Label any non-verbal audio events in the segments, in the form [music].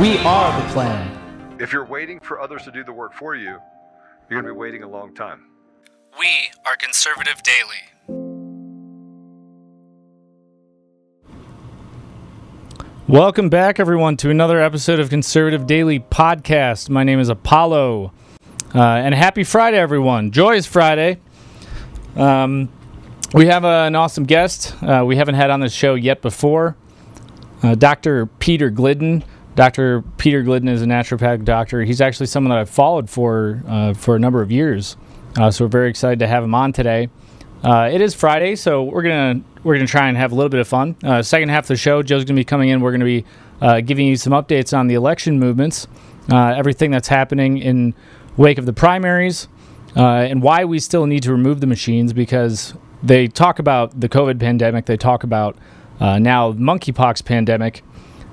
We are the plan. If you're waiting for others to do the work for you, you're going to be waiting a long time. We are Conservative Daily. Welcome back, everyone, to another episode of Conservative Daily Podcast. My name is Apollo, uh, and happy Friday, everyone! Joyous Friday. Um, we have uh, an awesome guest. Uh, we haven't had on this show yet before. Uh, Dr. Peter Glidden. Dr. Peter Glidden is a naturopathic doctor. He's actually someone that I've followed for uh, for a number of years. Uh, so we're very excited to have him on today. Uh, it is Friday, so we're gonna we're gonna try and have a little bit of fun. Uh, second half of the show, Joe's gonna be coming in. We're gonna be uh, giving you some updates on the election movements, uh, everything that's happening in wake of the primaries, and why we still need to remove the machines because they talk about the COVID pandemic, they talk about now monkeypox pandemic,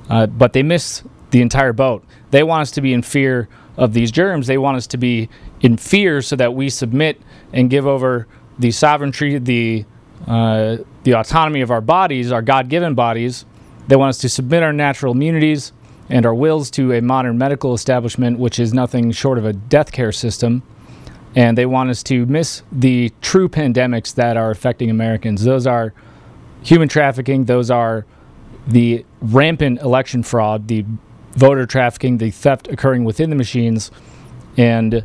but they miss the entire boat. They want us to be in fear of these germs. They want us to be in fear so that we submit and give over the sovereignty, the uh, the autonomy of our bodies, our God-given bodies. They want us to submit our natural immunities and our wills to a modern medical establishment, which is nothing short of a death care system. And they want us to miss the true pandemics that are affecting Americans. Those are human trafficking. Those are the rampant election fraud, the voter trafficking, the theft occurring within the machines, and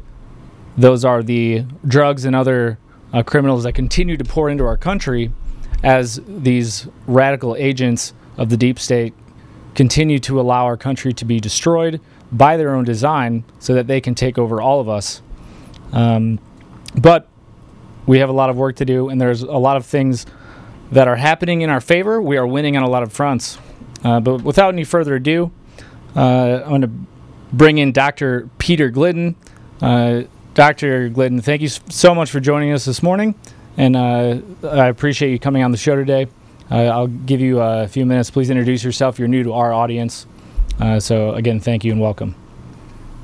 those are the drugs and other uh, criminals that continue to pour into our country as these radical agents of the deep state continue to allow our country to be destroyed by their own design so that they can take over all of us. Um, but we have a lot of work to do, and there's a lot of things that are happening in our favor. We are winning on a lot of fronts. Uh, but without any further ado, uh, I'm going to bring in Dr. Peter Glidden. Uh, Dr. Glidden, thank you so much for joining us this morning, and uh, I appreciate you coming on the show today. Uh, I'll give you a few minutes. Please introduce yourself. You're new to our audience. Uh, so, again, thank you and welcome.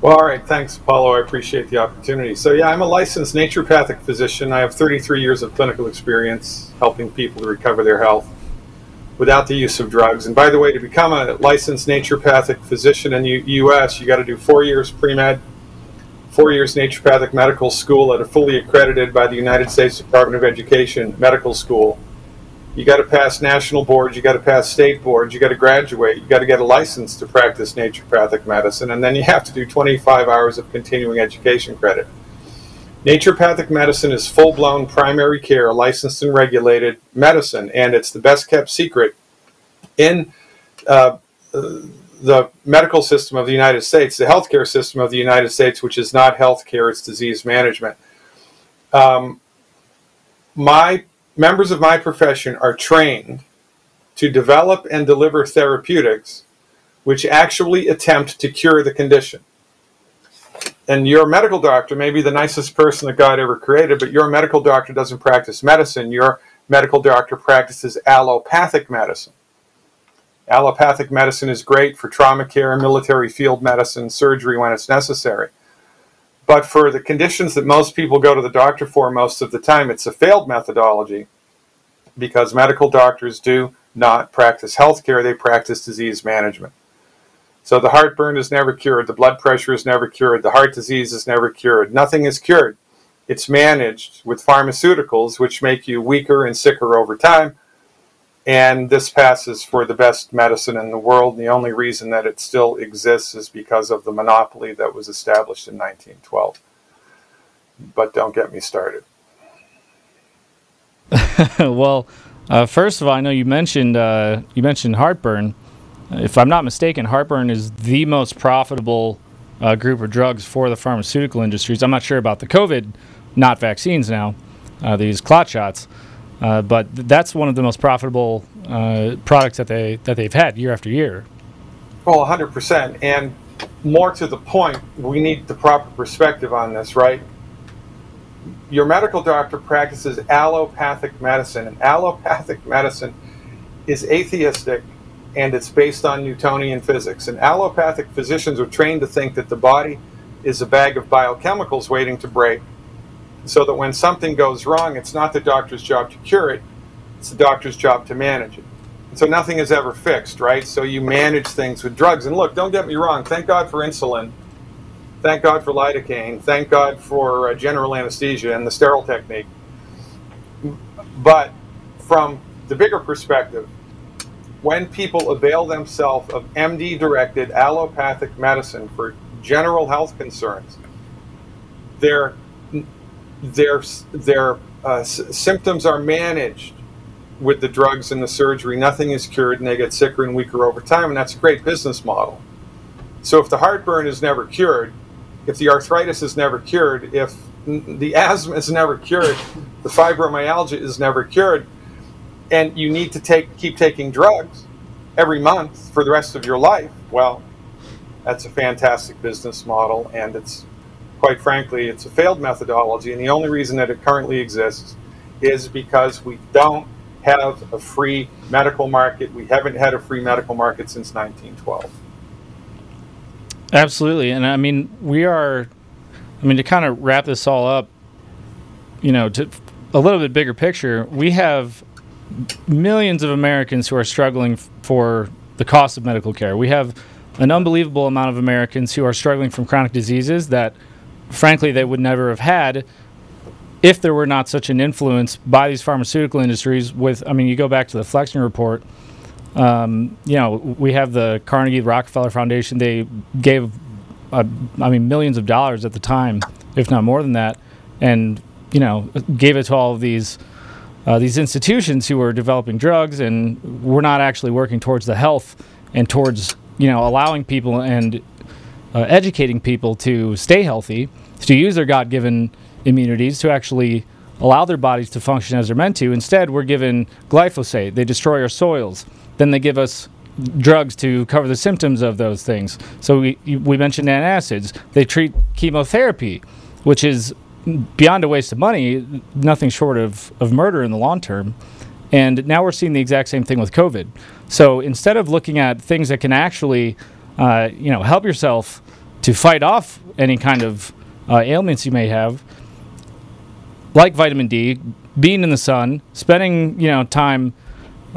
Well, all right. Thanks, Paulo. I appreciate the opportunity. So, yeah, I'm a licensed naturopathic physician. I have 33 years of clinical experience helping people to recover their health without the use of drugs. And by the way, to become a licensed naturopathic physician in the U.S., you got to do four years pre med, four years naturopathic medical school at a fully accredited by the United States Department of Education medical school. You got to pass national boards, you got to pass state boards, you got to graduate, you got to get a license to practice naturopathic medicine, and then you have to do 25 hours of continuing education credit. Naturopathic medicine is full blown primary care, licensed and regulated medicine, and it's the best kept secret in uh, the medical system of the United States, the healthcare system of the United States, which is not healthcare, it's disease management. Um, my members of my profession are trained to develop and deliver therapeutics which actually attempt to cure the condition. And your medical doctor may be the nicest person that God ever created, but your medical doctor doesn't practice medicine. Your medical doctor practices allopathic medicine. Allopathic medicine is great for trauma care, military field medicine, surgery when it's necessary. But for the conditions that most people go to the doctor for most of the time, it's a failed methodology because medical doctors do not practice healthcare, they practice disease management. So the heartburn is never cured, the blood pressure is never cured, the heart disease is never cured. Nothing is cured. It's managed with pharmaceuticals, which make you weaker and sicker over time. And this passes for the best medicine in the world. The only reason that it still exists is because of the monopoly that was established in 1912. But don't get me started. [laughs] well, uh, first of all, I know you mentioned uh, you mentioned heartburn. If I'm not mistaken, heartburn is the most profitable uh, group of drugs for the pharmaceutical industries. I'm not sure about the COVID, not vaccines now, uh, these clot shots, uh, but th- that's one of the most profitable uh, products that they that they've had year after year. Well, 100%. And more to the point, we need the proper perspective on this, right? Your medical doctor practices allopathic medicine, and allopathic medicine is atheistic and it's based on Newtonian physics. And allopathic physicians are trained to think that the body is a bag of biochemicals waiting to break, so that when something goes wrong, it's not the doctor's job to cure it, it's the doctor's job to manage it. And so nothing is ever fixed, right? So you manage things with drugs. And look, don't get me wrong, thank God for insulin. Thank God for lidocaine. Thank God for uh, general anesthesia and the sterile technique. But from the bigger perspective, when people avail themselves of MD directed allopathic medicine for general health concerns, their, their, their uh, s- symptoms are managed with the drugs and the surgery. Nothing is cured, and they get sicker and weaker over time, and that's a great business model. So, if the heartburn is never cured, if the arthritis is never cured, if the asthma is never cured, the fibromyalgia is never cured, and you need to take keep taking drugs every month for the rest of your life, well, that's a fantastic business model, and it's quite frankly, it's a failed methodology. And the only reason that it currently exists is because we don't have a free medical market. We haven't had a free medical market since 1912. Absolutely, and I mean we are. I mean to kind of wrap this all up, you know, to a little bit bigger picture, we have millions of Americans who are struggling for the cost of medical care. We have an unbelievable amount of Americans who are struggling from chronic diseases that, frankly, they would never have had if there were not such an influence by these pharmaceutical industries. With, I mean, you go back to the Flexner report. Um, you know, we have the Carnegie Rockefeller Foundation. They gave, uh, I mean, millions of dollars at the time, if not more than that, and you know, gave it to all of these uh, these institutions who are developing drugs and we're not actually working towards the health and towards you know allowing people and uh, educating people to stay healthy to use their god-given immunities to actually allow their bodies to function as they're meant to. Instead we're given glyphosate. They destroy our soils. Then they give us drugs to cover the symptoms of those things. So we, we mentioned antacids. They treat chemotherapy which is beyond a waste of money, nothing short of, of murder in the long term. And now we're seeing the exact same thing with COVID. So instead of looking at things that can actually, uh, you know, help yourself to fight off any kind of uh, ailments you may have, like vitamin D, being in the sun, spending you know time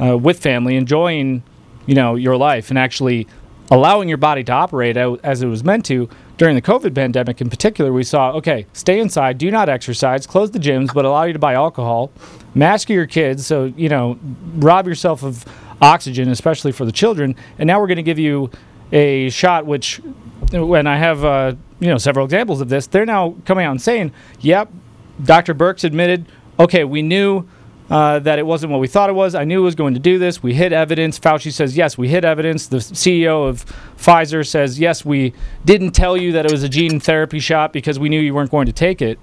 uh, with family, enjoying you know your life, and actually allowing your body to operate as it was meant to during the COVID pandemic in particular, we saw okay, stay inside, do not exercise, close the gyms, but allow you to buy alcohol, mask your kids, so you know, rob yourself of oxygen, especially for the children. And now we're going to give you a shot, which, when I have uh, you know several examples of this, they're now coming out and saying, "Yep, Dr. Birx admitted, okay, we knew." Uh, that it wasn't what we thought it was. I knew it was going to do this. We hit evidence. Fauci says, yes, we hit evidence. The CEO of Pfizer says, yes, we didn't tell you that it was a gene therapy shot because we knew you weren't going to take it.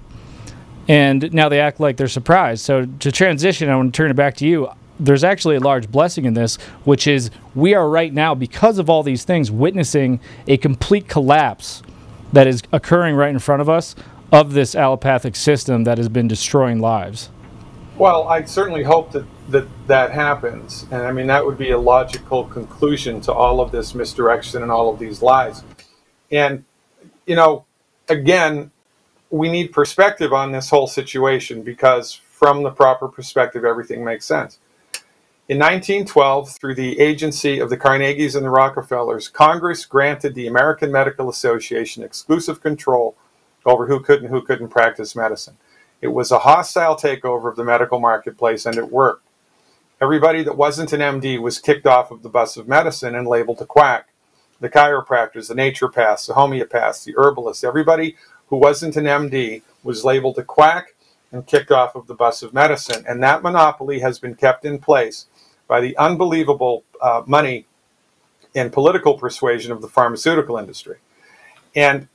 And now they act like they're surprised. So to transition, I want to turn it back to you. There's actually a large blessing in this, which is we are right now, because of all these things, witnessing a complete collapse that is occurring right in front of us of this allopathic system that has been destroying lives. Well, I certainly hope that, that that happens. And I mean, that would be a logical conclusion to all of this misdirection and all of these lies. And, you know, again, we need perspective on this whole situation because from the proper perspective, everything makes sense. In 1912, through the agency of the Carnegies and the Rockefellers, Congress granted the American Medical Association exclusive control over who could and who couldn't practice medicine. It was a hostile takeover of the medical marketplace, and it worked. Everybody that wasn't an MD was kicked off of the bus of medicine and labeled a quack. The chiropractors, the naturopaths, the homeopaths, the herbalists, everybody who wasn't an MD was labeled a quack and kicked off of the bus of medicine. And that monopoly has been kept in place by the unbelievable uh, money and political persuasion of the pharmaceutical industry. And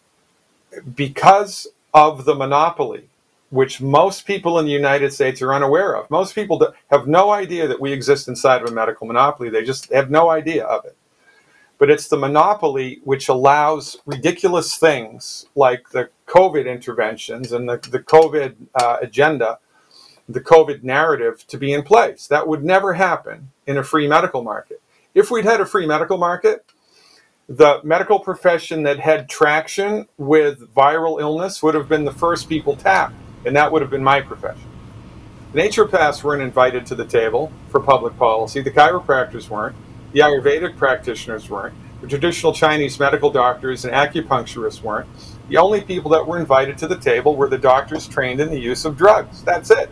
because of the monopoly, which most people in the United States are unaware of, most people have no idea that we exist inside of a medical monopoly. They just have no idea of it. But it's the monopoly which allows ridiculous things like the COVID interventions and the, the COVID uh, agenda, the COVID narrative to be in place. That would never happen in a free medical market. If we'd had a free medical market, the medical profession that had traction with viral illness would have been the first people tapped, and that would have been my profession. The naturopaths weren't invited to the table for public policy, the chiropractors weren't, the Ayurvedic practitioners weren't, the traditional Chinese medical doctors and acupuncturists weren't. The only people that were invited to the table were the doctors trained in the use of drugs. That's it.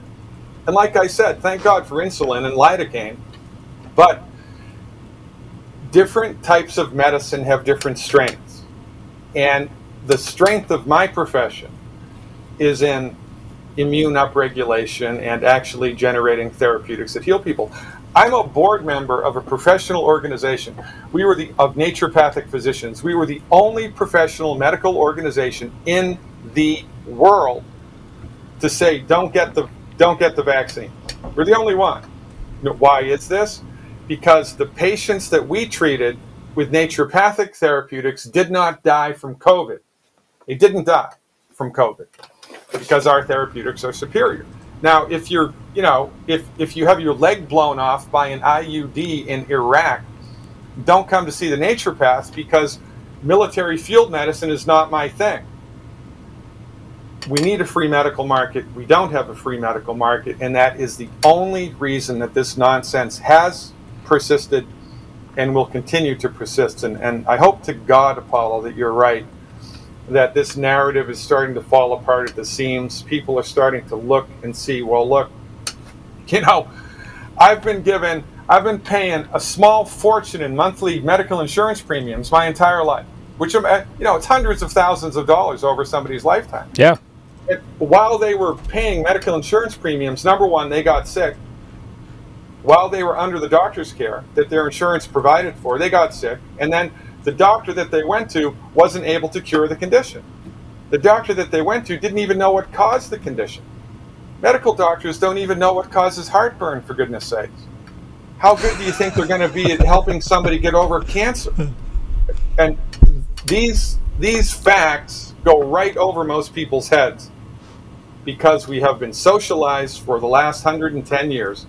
And like I said, thank God for insulin and lidocaine, but different types of medicine have different strengths. And the strength of my profession is in immune upregulation and actually generating therapeutics that heal people. I'm a board member of a professional organization. We were the of naturopathic physicians. We were the only professional medical organization in the world to say don't get the don't get the vaccine. We're the only one. Why is this? because the patients that we treated with naturopathic therapeutics did not die from COVID. They didn't die from COVID because our therapeutics are superior. Now, if you're, you know, if, if you have your leg blown off by an IUD in Iraq, don't come to see the naturopaths because military field medicine is not my thing. We need a free medical market. We don't have a free medical market, and that is the only reason that this nonsense has persisted and will continue to persist. And, and I hope to God, Apollo, that you're right, that this narrative is starting to fall apart at the seams. People are starting to look and see, well, look, you know, I've been given, I've been paying a small fortune in monthly medical insurance premiums my entire life, which, you know, it's hundreds of thousands of dollars over somebody's lifetime. Yeah. And while they were paying medical insurance premiums, number one, they got sick while they were under the doctor's care that their insurance provided for, they got sick, and then the doctor that they went to wasn't able to cure the condition. The doctor that they went to didn't even know what caused the condition. Medical doctors don't even know what causes heartburn, for goodness sakes. How good do you think they're going to be at helping somebody get over cancer? And these these facts go right over most people's heads because we have been socialized for the last 110 years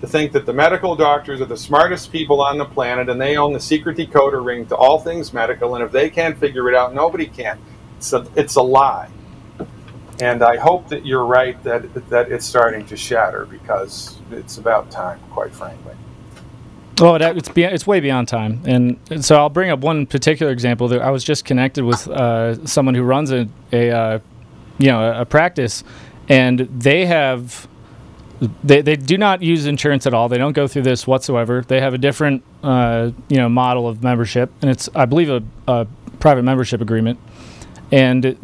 to think that the medical doctors are the smartest people on the planet and they own the secret decoder ring to all things medical, and if they can't figure it out, nobody can. It's a, it's a lie. And I hope that you're right that, that it's starting to shatter because it's about time, quite frankly. Oh, that, it's be, it's way beyond time, and, so I'll bring up one particular example. That I was just connected with uh, someone who runs a, a uh, you know a, a practice, and they have they, they do not use insurance at all. They don't go through this whatsoever. They have a different uh, you know model of membership, and it's I believe a, a private membership agreement, and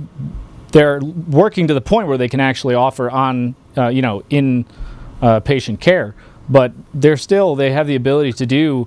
they're working to the point where they can actually offer on uh, you know in uh, patient care, but they're still they have the ability to do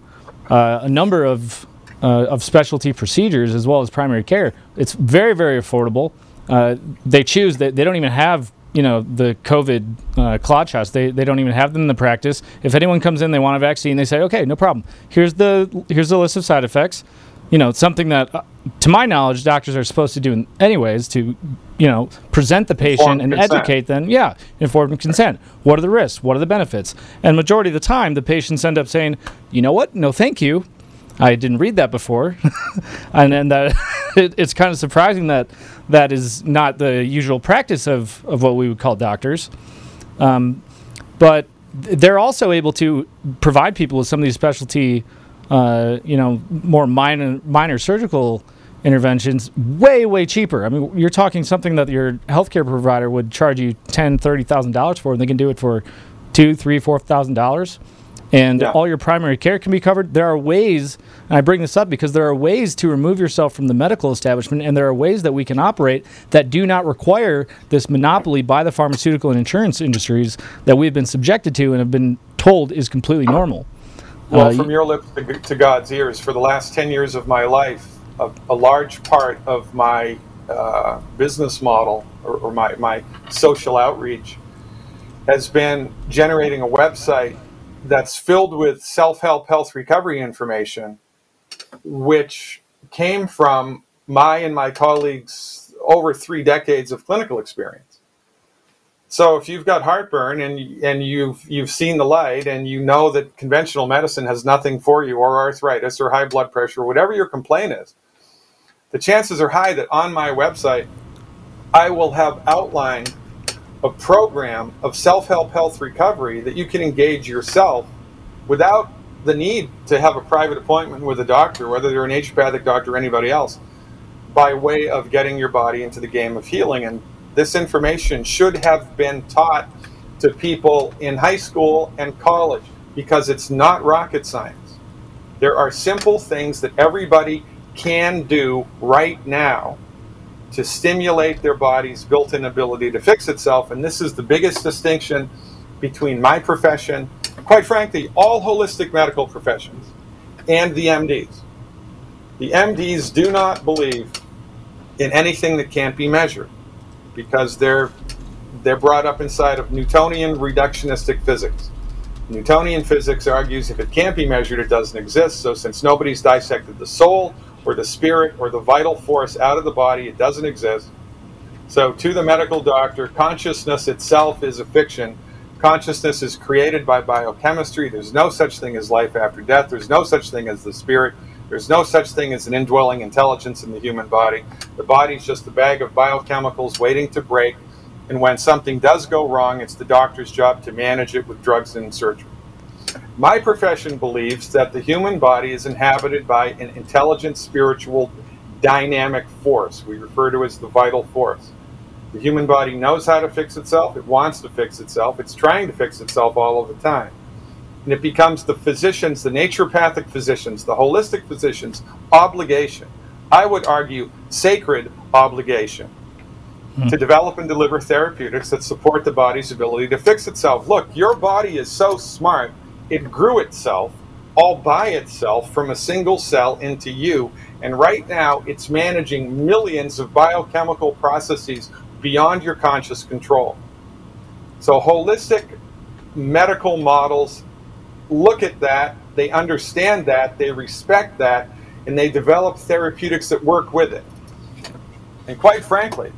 uh, a number of uh, of specialty procedures as well as primary care. It's very very affordable. Uh, they choose that they don't even have you know the COVID uh, clot shots. They, they don't even have them in the practice. If anyone comes in, they want a vaccine. They say, okay, no problem. Here's the here's the list of side effects. You know, something that, uh, to my knowledge, doctors are supposed to do anyways to, you know, present the patient informed and consent. educate them. Yeah, informed consent. What are the risks? What are the benefits? And majority of the time, the patients end up saying, you know what? No, thank you. I didn't read that before, [laughs] and and that [laughs] it, it's kind of surprising that that is not the usual practice of of what we would call doctors. Um, but they're also able to provide people with some of these specialty, uh, you know, more minor minor surgical interventions way way cheaper. I mean, you're talking something that your healthcare provider would charge you ten, thirty thousand dollars for, and they can do it for two, three, four thousand dollars and Yeah. all your primary care can be covered. There are ways, and I bring this up because there are ways to remove yourself from the medical establishment, and there are ways that we can operate that do not require this monopoly by the pharmaceutical and insurance industries that we've been subjected to and have been told is completely normal. Well, Uh, from your lips to, to God's ears, for the last 10 years of my life, a, a large part of my uh, business model or, or my, my social outreach has been generating a website that's filled with self help health recovery information, which came from my and my colleagues' over three decades of clinical experience. So if you've got heartburn and and you've you've seen the light and you know that conventional medicine has nothing for you or arthritis or high blood pressure, or whatever your complaint is, the chances are high that on my website I will have outlined a program of self-help health recovery that you can engage yourself without the need to have a private appointment with a doctor, whether they're a naturopathic doctor or anybody else, by way of getting your body into the game of healing. And this information should have been taught to people in high school and college because it's not rocket science. There are simple things that everybody can do right now to stimulate their body's built in ability to fix itself. And this is the biggest distinction between my profession, quite frankly, all holistic medical professions, and the MDs. The MDs do not believe in anything that can't be measured because they're they're brought up inside of Newtonian reductionistic physics. Newtonian physics argues if it can't be measured, it doesn't exist. So since nobody's dissected the soul or the spirit or the vital force out of the body, it doesn't exist. So to the medical doctor, consciousness itself is a fiction. Consciousness is created by biochemistry. There's no such thing as life after death. There's no such thing as the spirit. There's no such thing as an indwelling intelligence in the human body. The body's just a bag of biochemicals waiting to break. And when something does go wrong, it's the doctor's job to manage it with drugs and surgery. My profession believes that the human body is inhabited by an intelligent, spiritual, dynamic force we refer to as the vital force. The human body knows how to fix itself, it wants to fix itself, it's trying to fix itself all of the time. And it becomes the physicians, the naturopathic physicians, the holistic physicians' obligation, I would argue, sacred obligation, hmm. to develop and deliver therapeutics that support the body's ability to fix itself. Look, your body is so smart, it grew itself all by itself from a single cell into you. And right now, it's managing millions of biochemical processes beyond your conscious control. So, holistic medical models look at that, they understand that, they respect that, and they develop therapeutics that work with it. And quite frankly,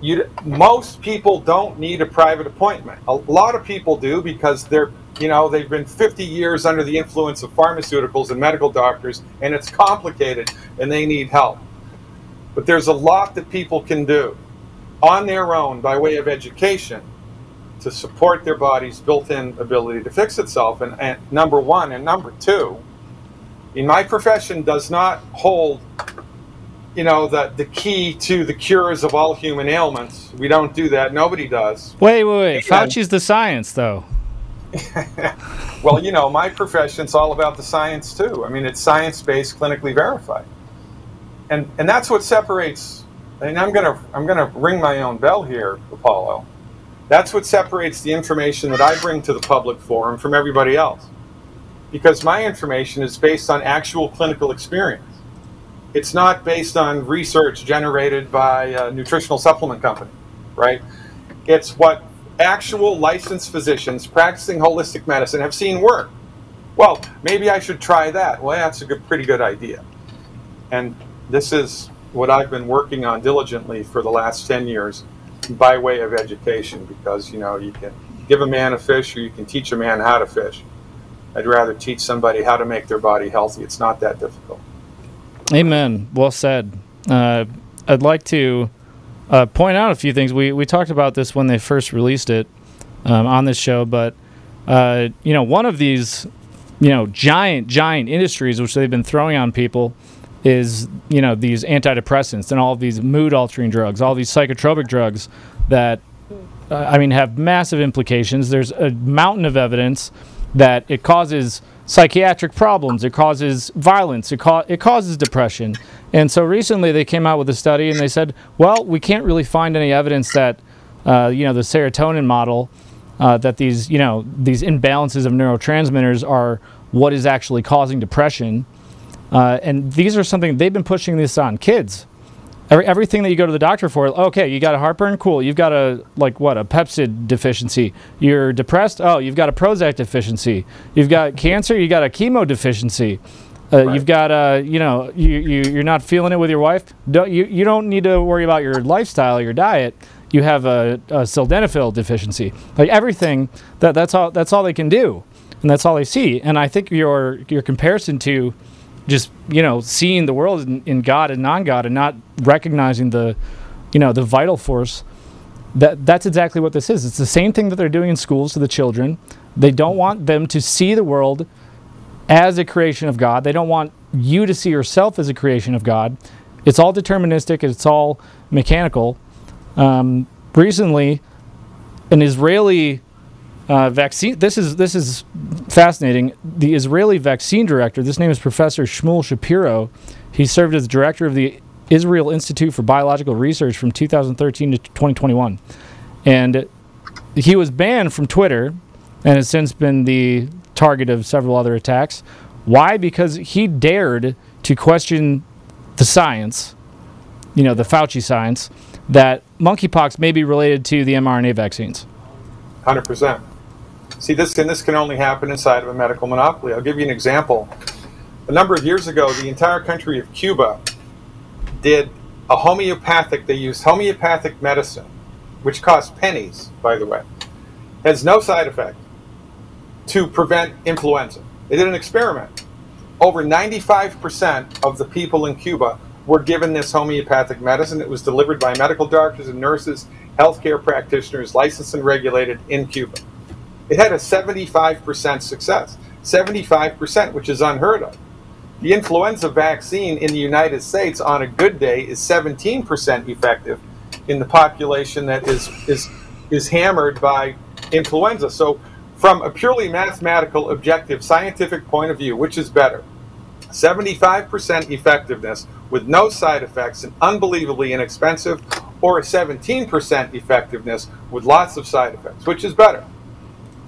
you most people don't need a private appointment. A lot of people do because they're you know they've been 50 years under the influence of pharmaceuticals and medical doctors and it's complicated and they need help. But there's a lot that people can do on their own by way of education to support their body's built-in ability to fix itself and, and number 1 and number 2 in my profession does not hold you know the the key to the cures of all human ailments. We don't do that. Nobody does. Wait, wait, wait. Fauci's the science, though. [laughs] Well, you know, my profession's all about the science too. I mean, it's science-based, clinically verified, and and that's what separates. And I'm gonna I'm gonna ring my own bell here, Apollo. That's what separates the information that I bring to the public forum from everybody else, because my information is based on actual clinical experience. It's not based on research generated by a nutritional supplement company, right? It's what actual licensed physicians practicing holistic medicine have seen work. Well, maybe I should try that. Well, that's a good, pretty good idea. And this is what I've been working on diligently for the last 10 years by way of education because, you know, you can give a man a fish or you can teach a man how to fish. I'd rather teach somebody how to make their body healthy. It's not that difficult. Amen. Well said. Uh, I'd like to uh, point out a few things. We we talked about this when they first released it um, on this show, but uh, you know, one of these you know giant giant industries which they've been throwing on people is you know these antidepressants and all these mood altering drugs, all these psychotropic drugs that uh, I mean have massive implications. There's a mountain of evidence that it causes psychiatric problems, it causes violence, it, it causes depression. And so recently they came out with a study and they said, well, we can't really find any evidence that, uh, you know, the serotonin model, uh, that these, you know, these imbalances of neurotransmitters are what is actually causing depression. Uh, and these are something they've been pushing this on kids. Every, everything that you go to the doctor for, okay, you got a heartburn, cool. You've got a like what a Pepcid deficiency. You're depressed, oh, you've got a Prozac deficiency. You've got cancer, you got a chemo deficiency. Uh, Right. You've got a, you know, you, you you're not feeling it with your wife. Don't, you you don't need to worry about your lifestyle, your diet. You have a, a sildenafil deficiency. Like everything, that that's all that's all they can do, and that's all they see. And I think your your comparison to just you know seeing the world in, in God and non-God and not recognizing the you know the vital force that that's exactly what this is. It's the same thing that they're doing in schools to the children. They don't want them to see the world as a creation of God. They don't want you to see yourself as a creation of God. It's all deterministic. It's all mechanical. Um, recently an Israeli uh, vaccine. This is this is fascinating. The Israeli vaccine director. This name is Professor Shmuel Shapiro. He served as director of the Israel Institute for Biological Research from 2013 to 2021, and he was banned from Twitter, and has since been the target of several other attacks. Why? Because he dared to question the science, you know, the Fauci science, that monkeypox may be related to the mRNA vaccines. Hundred percent. See, this can this can only happen inside of a medical monopoly. I'll give you an example. A number of years ago, the entire country of Cuba did a homeopathic. They used homeopathic medicine, which cost pennies, by the way, has no side effect to prevent influenza. They did an experiment. Over 95% of the people in Cuba were given this homeopathic medicine. It was delivered by medical doctors and nurses, healthcare practitioners, licensed and regulated in Cuba. It had a 75% success. 75%, which is unheard of. The influenza vaccine in the United States on a good day is 17% effective in the population that is, is, is hammered by influenza. So, from a purely mathematical, objective, scientific point of view, which is better? 75% effectiveness with no side effects and unbelievably inexpensive, or a 17% effectiveness with lots of side effects, which is better?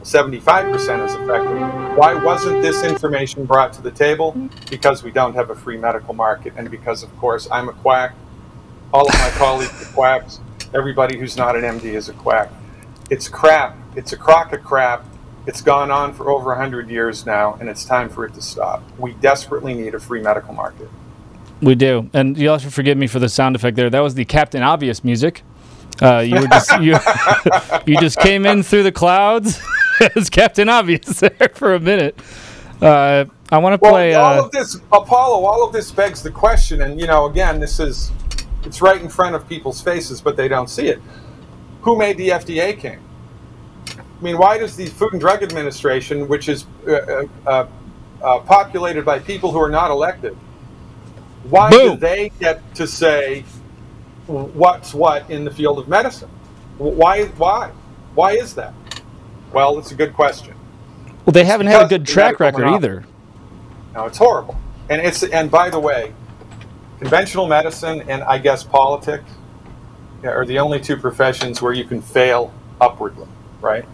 75% is effective. Why wasn't this information brought to the table? Because we don't have a free medical market, and because, of course, I'm a quack. All of my colleagues are quacks. Everybody who's not an MD is a quack. It's crap. It's a crock of crap. It's gone on for over 100 years now, and it's time for it to stop. We desperately need a free medical market. We do, and you also forgive me for the sound effect there. That was the Captain Obvious music. Uh, you just you, [laughs] you just came in through the clouds [laughs] as Captain Obvious [laughs] there for a minute. Uh, I want to Well, play. all Uh, of this, Apollo, all of this begs the question, and you know, again, this is it's right in front of people's faces, but they don't see it. Who made the FDA king? I mean, why does the Food and Drug Administration, which is uh, uh, uh, uh, populated by people who are not elected, why do they get to say what's what in the field of medicine? Why? Why? Why is that? Well, it's a good question. well, they haven't had a good track record monopoly. either. No, it's horrible. And it's and by the way, conventional medicine and I guess politics are the only two professions where you can fail upwardly, right?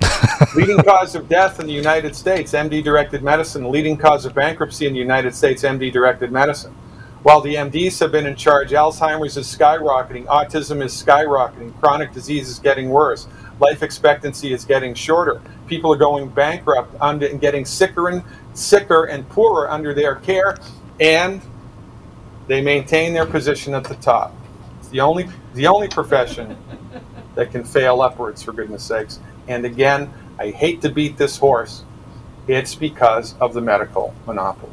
[laughs] leading cause of death in the United States, MD directed medicine. Leading cause of bankruptcy in the United States, MD directed medicine. While the MDs have been in charge, Alzheimer's is skyrocketing, autism is skyrocketing, chronic disease is getting worse, life expectancy is getting shorter. People are going bankrupt under, and getting sicker and sicker and poorer under their care, and they maintain their position at the top. It's the only the only profession that can fail upwards, for goodness sakes. And again, I hate to beat this horse. It's because of the medical monopoly.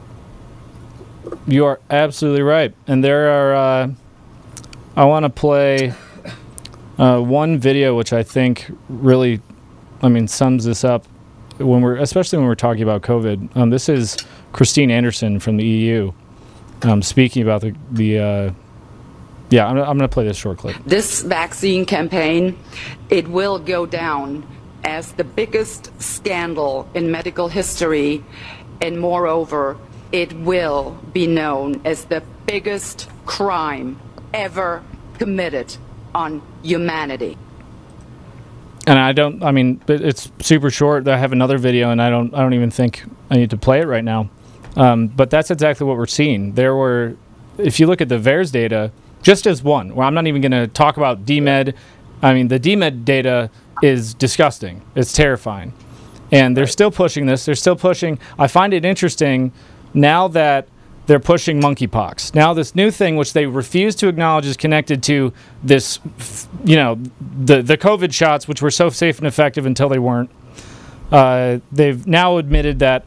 You are absolutely right. And there are, uh, I want to play uh, one video which I think really, I mean, sums this up when we're, especially when we're talking about COVID. Um, this is Christine Anderson from the EU um, speaking about the, the uh, yeah, I'm, I'm going to play this short clip. This vaccine campaign, it will go down as the biggest scandal in medical history, and moreover, it will be known as the biggest crime ever committed on humanity. And I don't. I mean, it's super short. I have another video, and I don't. I don't even think I need to play it right now. Um, but that's exactly what we're seeing. There were, if you look at the VAERS data, just as one. Well, I'm not even going to talk about DMED. I mean, the DMED data is disgusting. It's terrifying, and they're still pushing this. They're still pushing. I find it interesting now that they're pushing monkeypox. Now, this new thing, which they refuse to acknowledge, is connected to this, you know, the the COVID shots, which were so safe and effective until they weren't. Uh, they've now admitted that,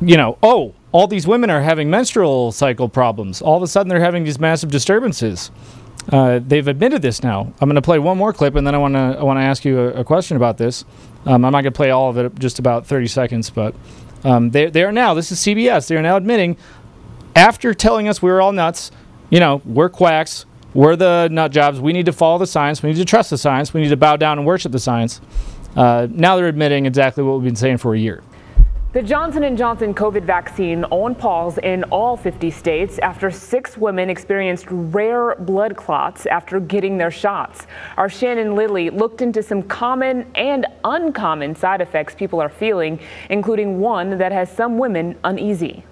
you know, oh, all these women are having menstrual cycle problems. All of a sudden, they're having these massive disturbances. Uh, they've admitted this now. I'm going to play one more clip, and then I want to I want to ask you a, a question about this. Um, I'm not going to play all of it, just about 30 seconds, but um, they they are now. This is CBS. They are now admitting after telling us we were all nuts, you know, we're quacks, we're the nut jobs, we need to follow the science, we need to trust the science, we need to bow down and worship the science. Uh, now they're admitting exactly what we've been saying for a year. The Johnson & Johnson COVID vaccine on pause in all 50 states after six women experienced rare blood clots after getting their shots. Our Shannon Lilly looked into some common and uncommon side effects people are feeling, including one that has some women uneasy.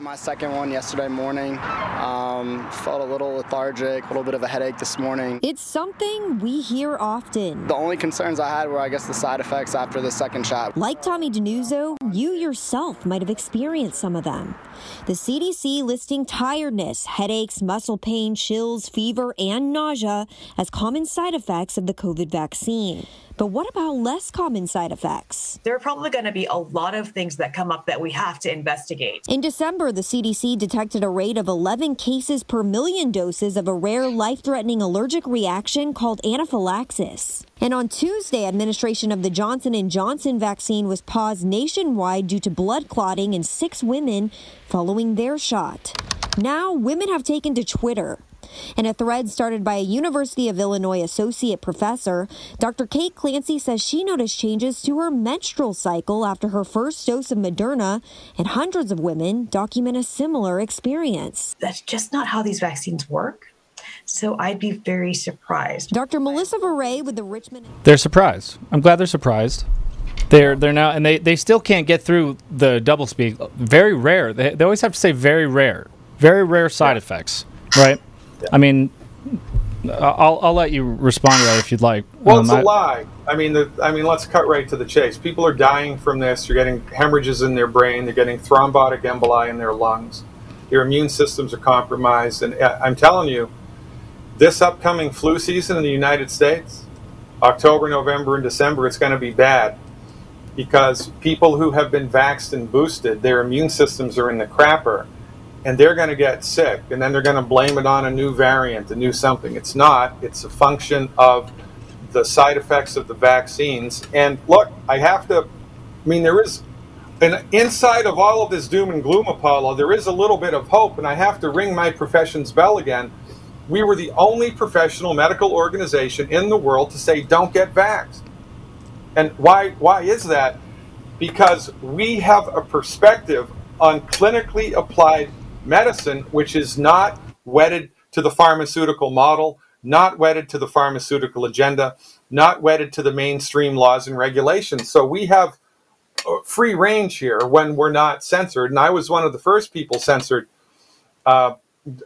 Got my second one yesterday morning. Um, felt a little lethargic, a little bit of a headache this morning. It's something we hear often. The only concerns I had were, I guess, the side effects after the second shot. Like Tommy DeNuzzo, you yourself might have experienced some of them. The CDC listing tiredness, headaches, muscle pain, chills, fever, and nausea as common side effects of the COVID vaccine. But what about less common side effects? There are probably going to be a lot of things that come up that we have to investigate. In December, the CDC detected a rate of 11 cases per million doses of a rare life threatening allergic reaction called anaphylaxis. And on Tuesday, administration of the Johnson & Johnson vaccine was paused nationwide due to blood clotting in 6 women following their shot. Now, women have taken to Twitter. In a thread started by a University of Illinois associate professor, Dr. Kate Clancy says she noticed changes to her menstrual cycle after her first dose of Moderna, and hundreds of women document a similar experience. That's just not how these vaccines work. So I'd be very surprised. Dr. Melissa Varay with the Richmond. They're surprised. I'm glad they're surprised. They're they're now and they, they still can't get through the double speak. Very rare. They, they always have to say very rare. Very rare side effects. Right? I mean, I'll, I'll let you respond to that if you'd like. Well, Um, it's a I- lie. I mean, the, I mean, let's cut right to the chase. People are dying from this. You're getting hemorrhages in their brain. They're getting thrombotic emboli in their lungs. Their immune systems are compromised. And uh, I'm telling you, this upcoming flu season in the United States, October, November, and December, it's going to be bad because people who have been vaxxed and boosted, their immune systems are in the crapper and they're going to get sick and then they're going to blame it on a new variant, a new something. It's not. It's a function of the side effects of the vaccines. And look, I have to, I mean, there is, and inside of all of this doom and gloom, Apollo, there is a little bit of hope. And I have to ring my profession's bell again. We were the only professional medical organization in the world to say, don't get vaxxed. And why, why is that? Because we have a perspective on clinically applied medicine, which is not wedded to the pharmaceutical model, not wedded to the pharmaceutical agenda, not wedded to the mainstream laws and regulations. So we have free range here when we're not censored. And I was one of the first people censored uh,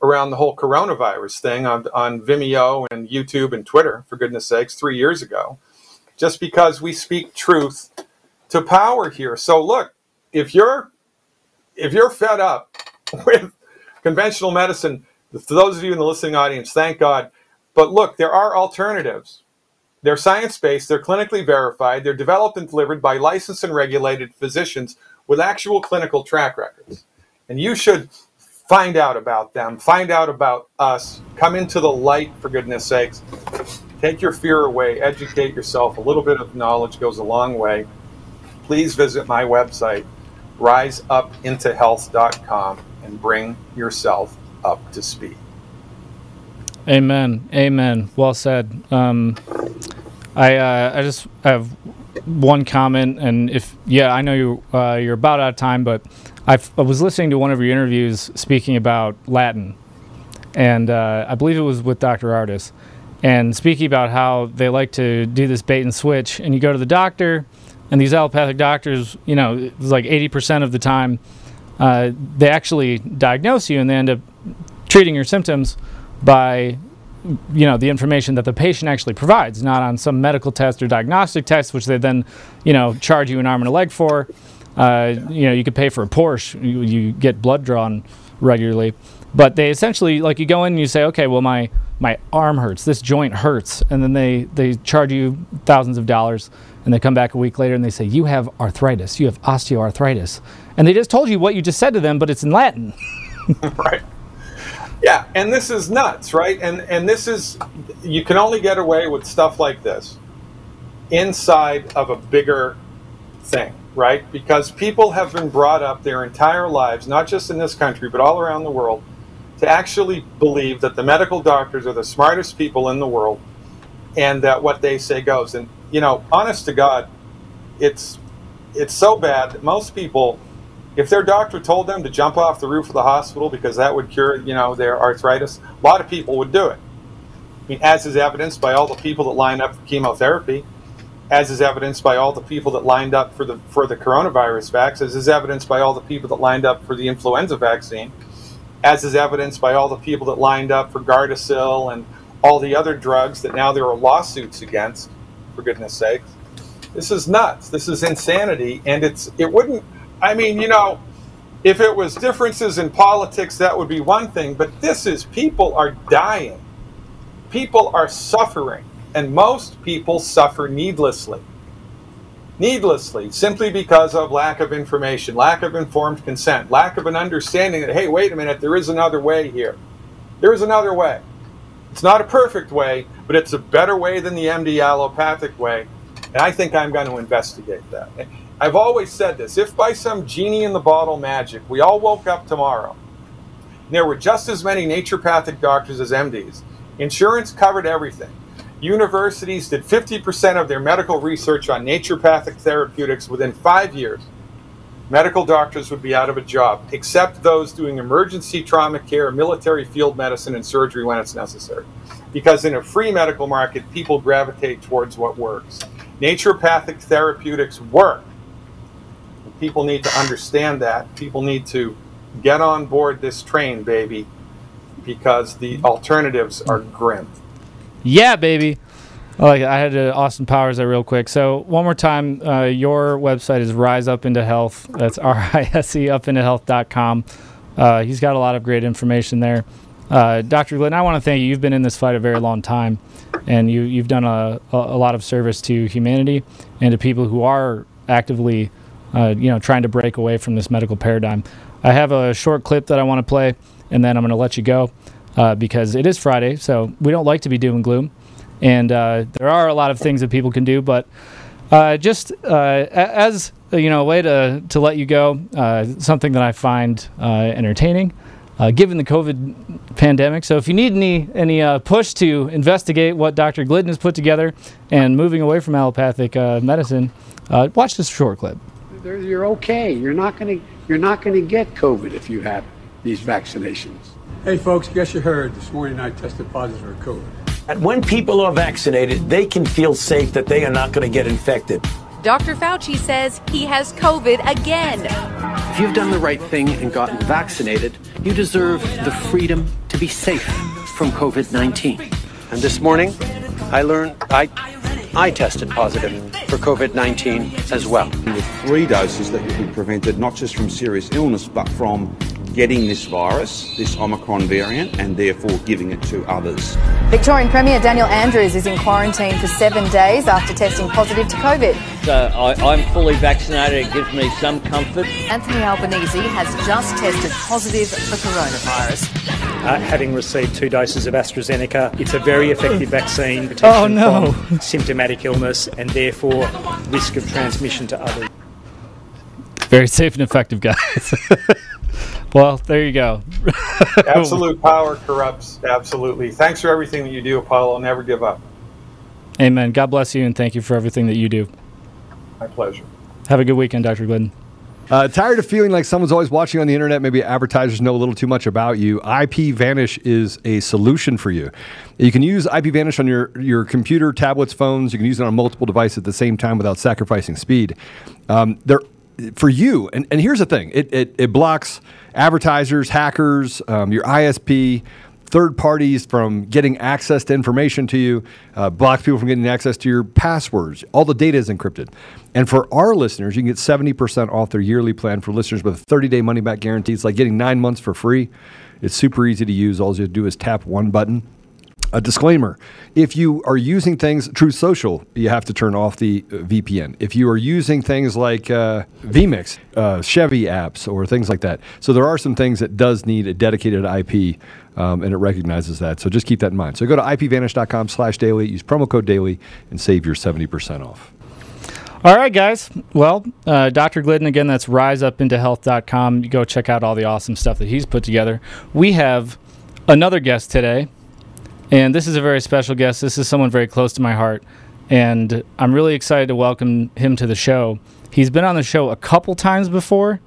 around the whole coronavirus thing on, on Vimeo and YouTube and Twitter, for goodness sakes, three years ago, just because we speak truth to power here. So look, if you're if you're fed up [laughs] with conventional medicine, for those of you in the listening audience, thank God. But look, there are alternatives. They're science based, they're clinically verified, they're developed and delivered by licensed and regulated physicians with actual clinical track records. And you should find out about them, find out about us, come into the light, for goodness sakes. Take your fear away, educate yourself. A little bit of knowledge goes a long way. Please visit my website, riseupintohealth.com, and bring yourself up to speed. Amen. Amen. Well said. Um, I uh, I just have one comment, and if yeah, I know you uh, you're about out of time, but I've, I was listening to one of your interviews speaking about Latin, and uh, I believe it was with Dr. Ardis, and speaking about how they like to do this bait and switch, and you go to the doctor, and these allopathic doctors, you know, it's like 80% of the time, uh, they actually diagnose you, and they end up treating your symptoms by you know the information that the patient actually provides, not on some medical test or diagnostic test, which they then you know charge you an arm and a leg for. Uh, you know, you could pay for a Porsche. You, you get blood drawn regularly, but they essentially like you go in and you say, okay, well my my arm hurts, this joint hurts, and then they they charge you thousands of dollars, and they come back a week later and they say you have arthritis, you have osteoarthritis, and they just told you what you just said to them, but it's in Latin. [laughs] right. Yeah, and this is nuts, right? And and this is you can only get away with stuff like this inside of a bigger thing, right? Because people have been brought up their entire lives, not just in this country, but all around the world, to actually believe that the medical doctors are the smartest people in the world and that what they say goes. And you know, honest to God, it's it's so bad that most people if their doctor told them to jump off the roof of the hospital because that would cure, you know, their arthritis, a lot of people would do it. I mean, as is evidenced by all the people that lined up for chemotherapy, as is evidenced by all the people that lined up for the for the coronavirus vaccine, as is evidenced by all the people that lined up for the influenza vaccine, as is evidenced by all the people that lined up for Gardasil and all the other drugs that now there are lawsuits against. For goodness sake, this is nuts. This is insanity, and it's it wouldn't I mean, you know, if it was differences in politics, that would be one thing, but this is people are dying. People are suffering, and most people suffer needlessly. Needlessly, simply because of lack of information, lack of informed consent, lack of an understanding that, hey, wait a minute, there is another way here. There is another way. It's not a perfect way, but it's a better way than the MD allopathic way. And I think I'm going to investigate that. I've always said this if by some genie in the bottle magic we all woke up tomorrow there were just as many naturopathic doctors as MDs, insurance covered everything. Universities did 50% of their medical research on naturopathic therapeutics within five years. Medical doctors would be out of a job, except those doing emergency trauma care, military field medicine, and surgery when it's necessary. Because in a free medical market, people gravitate towards what works. Naturopathic therapeutics work people need to understand that. People need to get on board this train, baby, because the alternatives are grim. Yeah, baby. Oh, I had to Austin Powers that real quick. So one more time, uh, your website is Rise Up Into Health. That's R I S E up into health.com. Uh, he's got a lot of great information there. Uh, Dr. Glidden, I want to thank you. You've been in this fight a very long time, and you, you've done a, a, a lot of service to humanity and to people who are actively uh, you know, trying to break away from this medical paradigm. I have a short clip that I want to play, and then I'm going to let you go uh, because it is Friday, so we don't like to be doom and gloom, and uh, there are a lot of things that people can do, but uh, just uh, as you know, a way to to let you go, uh, something that I find entertaining. given the COVID pandemic, so if you need any any push to investigate what Dr. Glidden has put together and moving away from allopathic medicine, watch this short clip you're okay. You're not going to you're not going to get COVID if you have these vaccinations. Hey, folks, guess you heard this morning I tested positive for COVID. And when people are vaccinated, they can feel safe that they are not going to get infected. Dr. Fauci says he has COVID again. If you've done the right thing and gotten vaccinated, you deserve the freedom to be safe from COVID 19. And this morning, I learned I I tested positive for COVID 19 as well. With three doses that prevented not just from serious illness but from getting this virus, this Omicron variant, and therefore giving it to others. Victorian Premier Daniel Andrews is in quarantine for seven days after testing positive to COVID. So I, am fully vaccinated. It gives me some comfort. Anthony Albanese has just tested positive for coronavirus. Uh, having received two doses of AstraZeneca, it's a very effective vaccine protection oh, no. from symptomatic illness and therefore risk of transmission to others. Very safe and effective, guys. [laughs] Well, there you go. [laughs] Absolute power corrupts. Absolutely. Thanks for everything that you do, Apollo. Never give up. Amen. God bless you and thank you for everything that you do. My pleasure. Have a good weekend, Dr. Glidden. Uh, tired of feeling like someone's always watching on the internet? Maybe advertisers know a little too much about you. IP Vanish is a solution for you. You can use IP Vanish on your, your computer, tablets, phones. You can use it on multiple devices at the same time without sacrificing speed. Um, they're for you, and, and here's the thing it, it, it blocks advertisers, hackers, um, your ISP, third parties from getting access to information to you, uh, blocks people from getting access to your passwords. All the data is encrypted. And for our listeners, you can get 70% off their yearly plan for listeners with a 30 day money back guarantee. It's like getting nine months for free. It's super easy to use. All you have to do is tap one button. A disclaimer if you are using things, Truth Social, you have to turn off the uh, VPN. If you are using things like uh, vMix, uh, Chevy apps, or things like that. So there are some things that does need a dedicated IP, um, and it recognizes that. So just keep that in mind. So go to ipvanish.com slash daily, use promo code daily, and save your 70% off. All right, guys. Well, uh, Dr. Glidden, again, that's riseupintohealth.com. You go check out all the awesome stuff that he's put together. We have another guest today, and this is a very special guest. This is someone very close to my heart, and I'm really excited to welcome him to the show. He's been on the show a couple times before.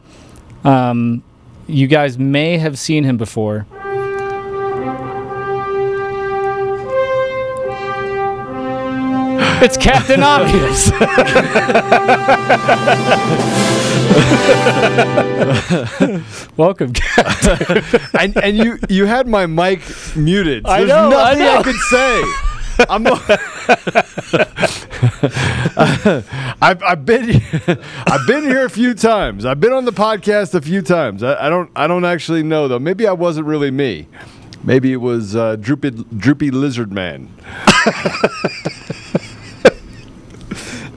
Um, you guys may have seen him before. [laughs] It's Captain Obvious. Welcome, Captain. and, and you you had my mic muted. So I there's know, I know. I, could say. I'm. [laughs] I've, I've been [laughs] I've been here a few times. I've been on the podcast a few times. I, I don't I don't actually know though. Maybe I wasn't really me. Maybe it was uh, droopy droopy lizard man.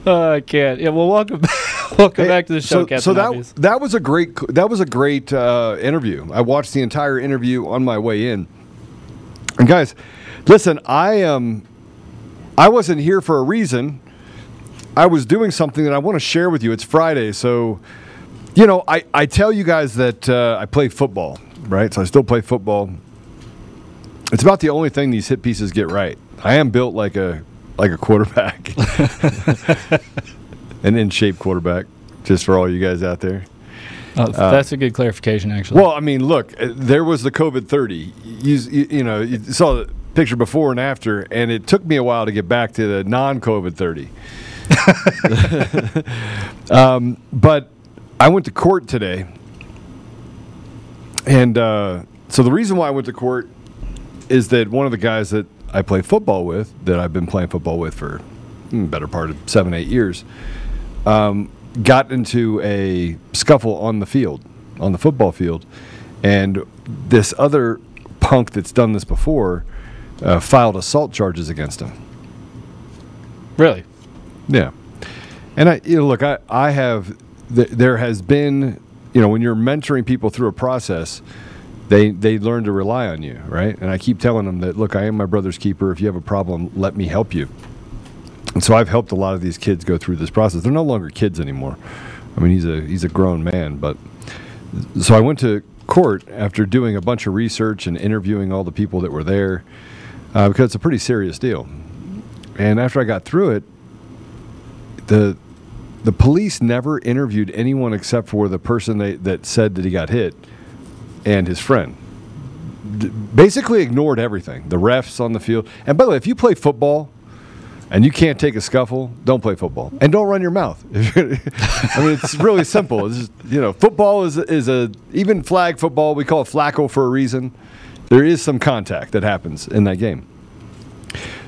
Uh, I can't. Yeah. Well, welcome, [laughs] welcome Hey, back to the show, so, Captain so that Obvious. that was a great that was a great uh, interview. I watched the entire interview on my way in. And guys, listen, I um I wasn't here for a reason. I was doing something that I want to share with you. It's Friday, so you know, I, I tell you guys that uh, I play football, right? So I still play football. It's about the only thing these hit pieces get right. I am built like a like a quarterback, [laughs] an in shape quarterback. Just for all you guys out there. Oh, Uh, that's a good clarification, actually. Well, I mean, look, uh, there was the COVID 30. You, you, you know, you saw the picture before and after, and it took me a while to get back to the non COVID 30. [laughs] um, but I went to court today. And uh, so the reason why I went to court is that one of the guys that I play football with, that I've been playing football with for mm, better part of seven, eight years, um, got into a scuffle on the field, on the football field, and this other punk that's done this before uh, filed assault charges against him. Really? Yeah. And I, you know, look, I, I have, th- there has been, you know, when you're mentoring people through a process, they, they learn to rely on you, right? And I keep telling them that, look, I am my brother's keeper. If you have a problem, let me help you. And so I've helped a lot of these kids go through this process. They're no longer kids anymore. I mean, he's a he's a grown man, but so I went to court after doing a bunch of research and interviewing all the people that were there uh, because it's a pretty serious deal. And after I got through it, the the police never interviewed anyone except for the person they, that said that he got hit and his friend. Basically ignored everything. The refs on the field. And by the way, if you play football and you can't take a scuffle, don't play football and don't run your mouth. [laughs] I mean, it's really simple. It's just, you know, football is is a even flag football. We call it flacco for a reason. There is some contact that happens in that game.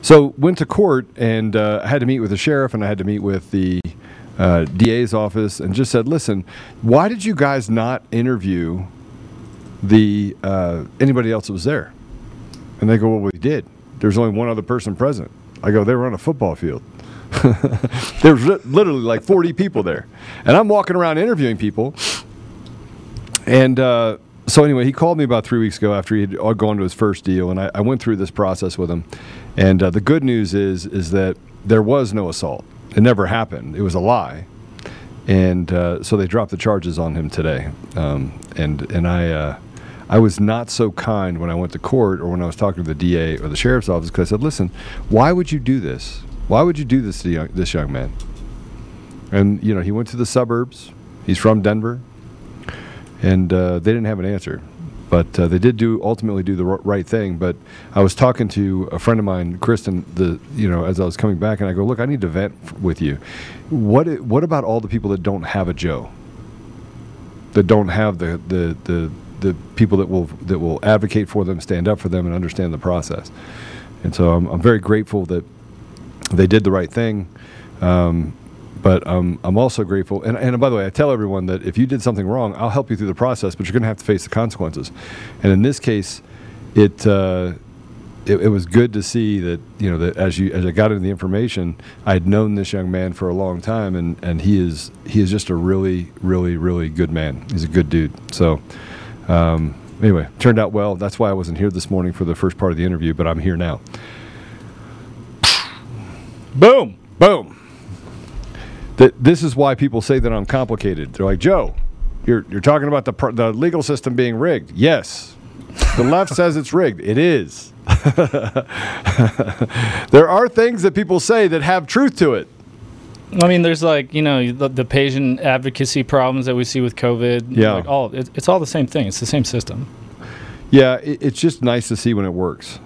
So went to court and uh, I had to meet with the sheriff and I had to meet with the uh, DA's office and just said, listen, why did you guys not interview the uh, anybody else that was there? And they go, well, we did. There's only one other person present. I go, they were on a football field. [laughs] there was li- literally like 40 people there. And I'm walking around interviewing people. And uh, so, anyway, he called me about three weeks ago after he had gone to his first deal. And I, I went through this process with him. And uh, the good news is, is that there was no assault. It never happened. It was a lie. And uh, so they dropped the charges on him today. Um, and and I, uh, I was not so kind when I went to court or when I was talking to the DA or the sheriff's office because I said, listen, why would you do this? Why would you do this to young, this young man? And you know, he went to the suburbs. He's from Denver, and uh, they didn't have an answer. But uh, they did do ultimately do the right thing. But I was talking to a friend of mine, Kristen, the you know, as I was coming back, and I go, look, I need to vent with you. What what about all the people that don't have a Joe? That don't have the the the the people that will that will advocate for them, stand up for them, and understand the process. And so I'm, I'm very grateful that they did the right thing. Um, but um, I'm also grateful. And, and by the way, I tell everyone that if you did something wrong, I'll help you through the process, but you're going to have to face the consequences. And in this case, it, uh, it it was good to see that you know that as you as I got into the information, I had known this young man for a long time, and, and he is he is just a really really really good man. He's a good dude. So. Um, anyway, turned out well. That's why I wasn't here this morning for the first part of the interview, but I'm here now. Boom, boom. That this is why people say that I'm complicated. They're like, Joe, you're you're talking about the pr- the legal system being rigged. Yes, the left [laughs] says it's rigged. It is. [laughs] there are things that people say that have truth to it. I mean, there's like you know the, the patient advocacy problems that we see with COVID. Yeah. like all it, it's all the same thing. It's the same system. Yeah, it, it's just nice to see when it works.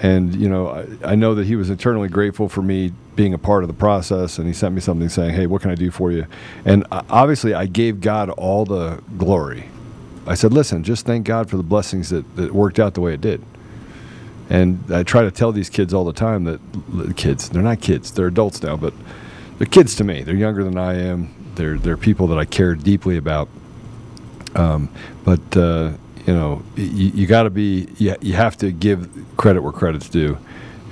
And, you know, I, I know that he was eternally grateful for me being a part of the process. And he sent me something saying, hey, what can I do for you? And uh, obviously, I gave God all the glory. I said, listen, just thank God for the blessings that, that worked out the way it did. And I try to tell these kids all the time that kids, they're not kids, they're adults now, but they're kids to me. They're younger than I am. They're, they're people that I care deeply about. Um, but uh, you know, you, you got to be you, you have to give credit where credit's due,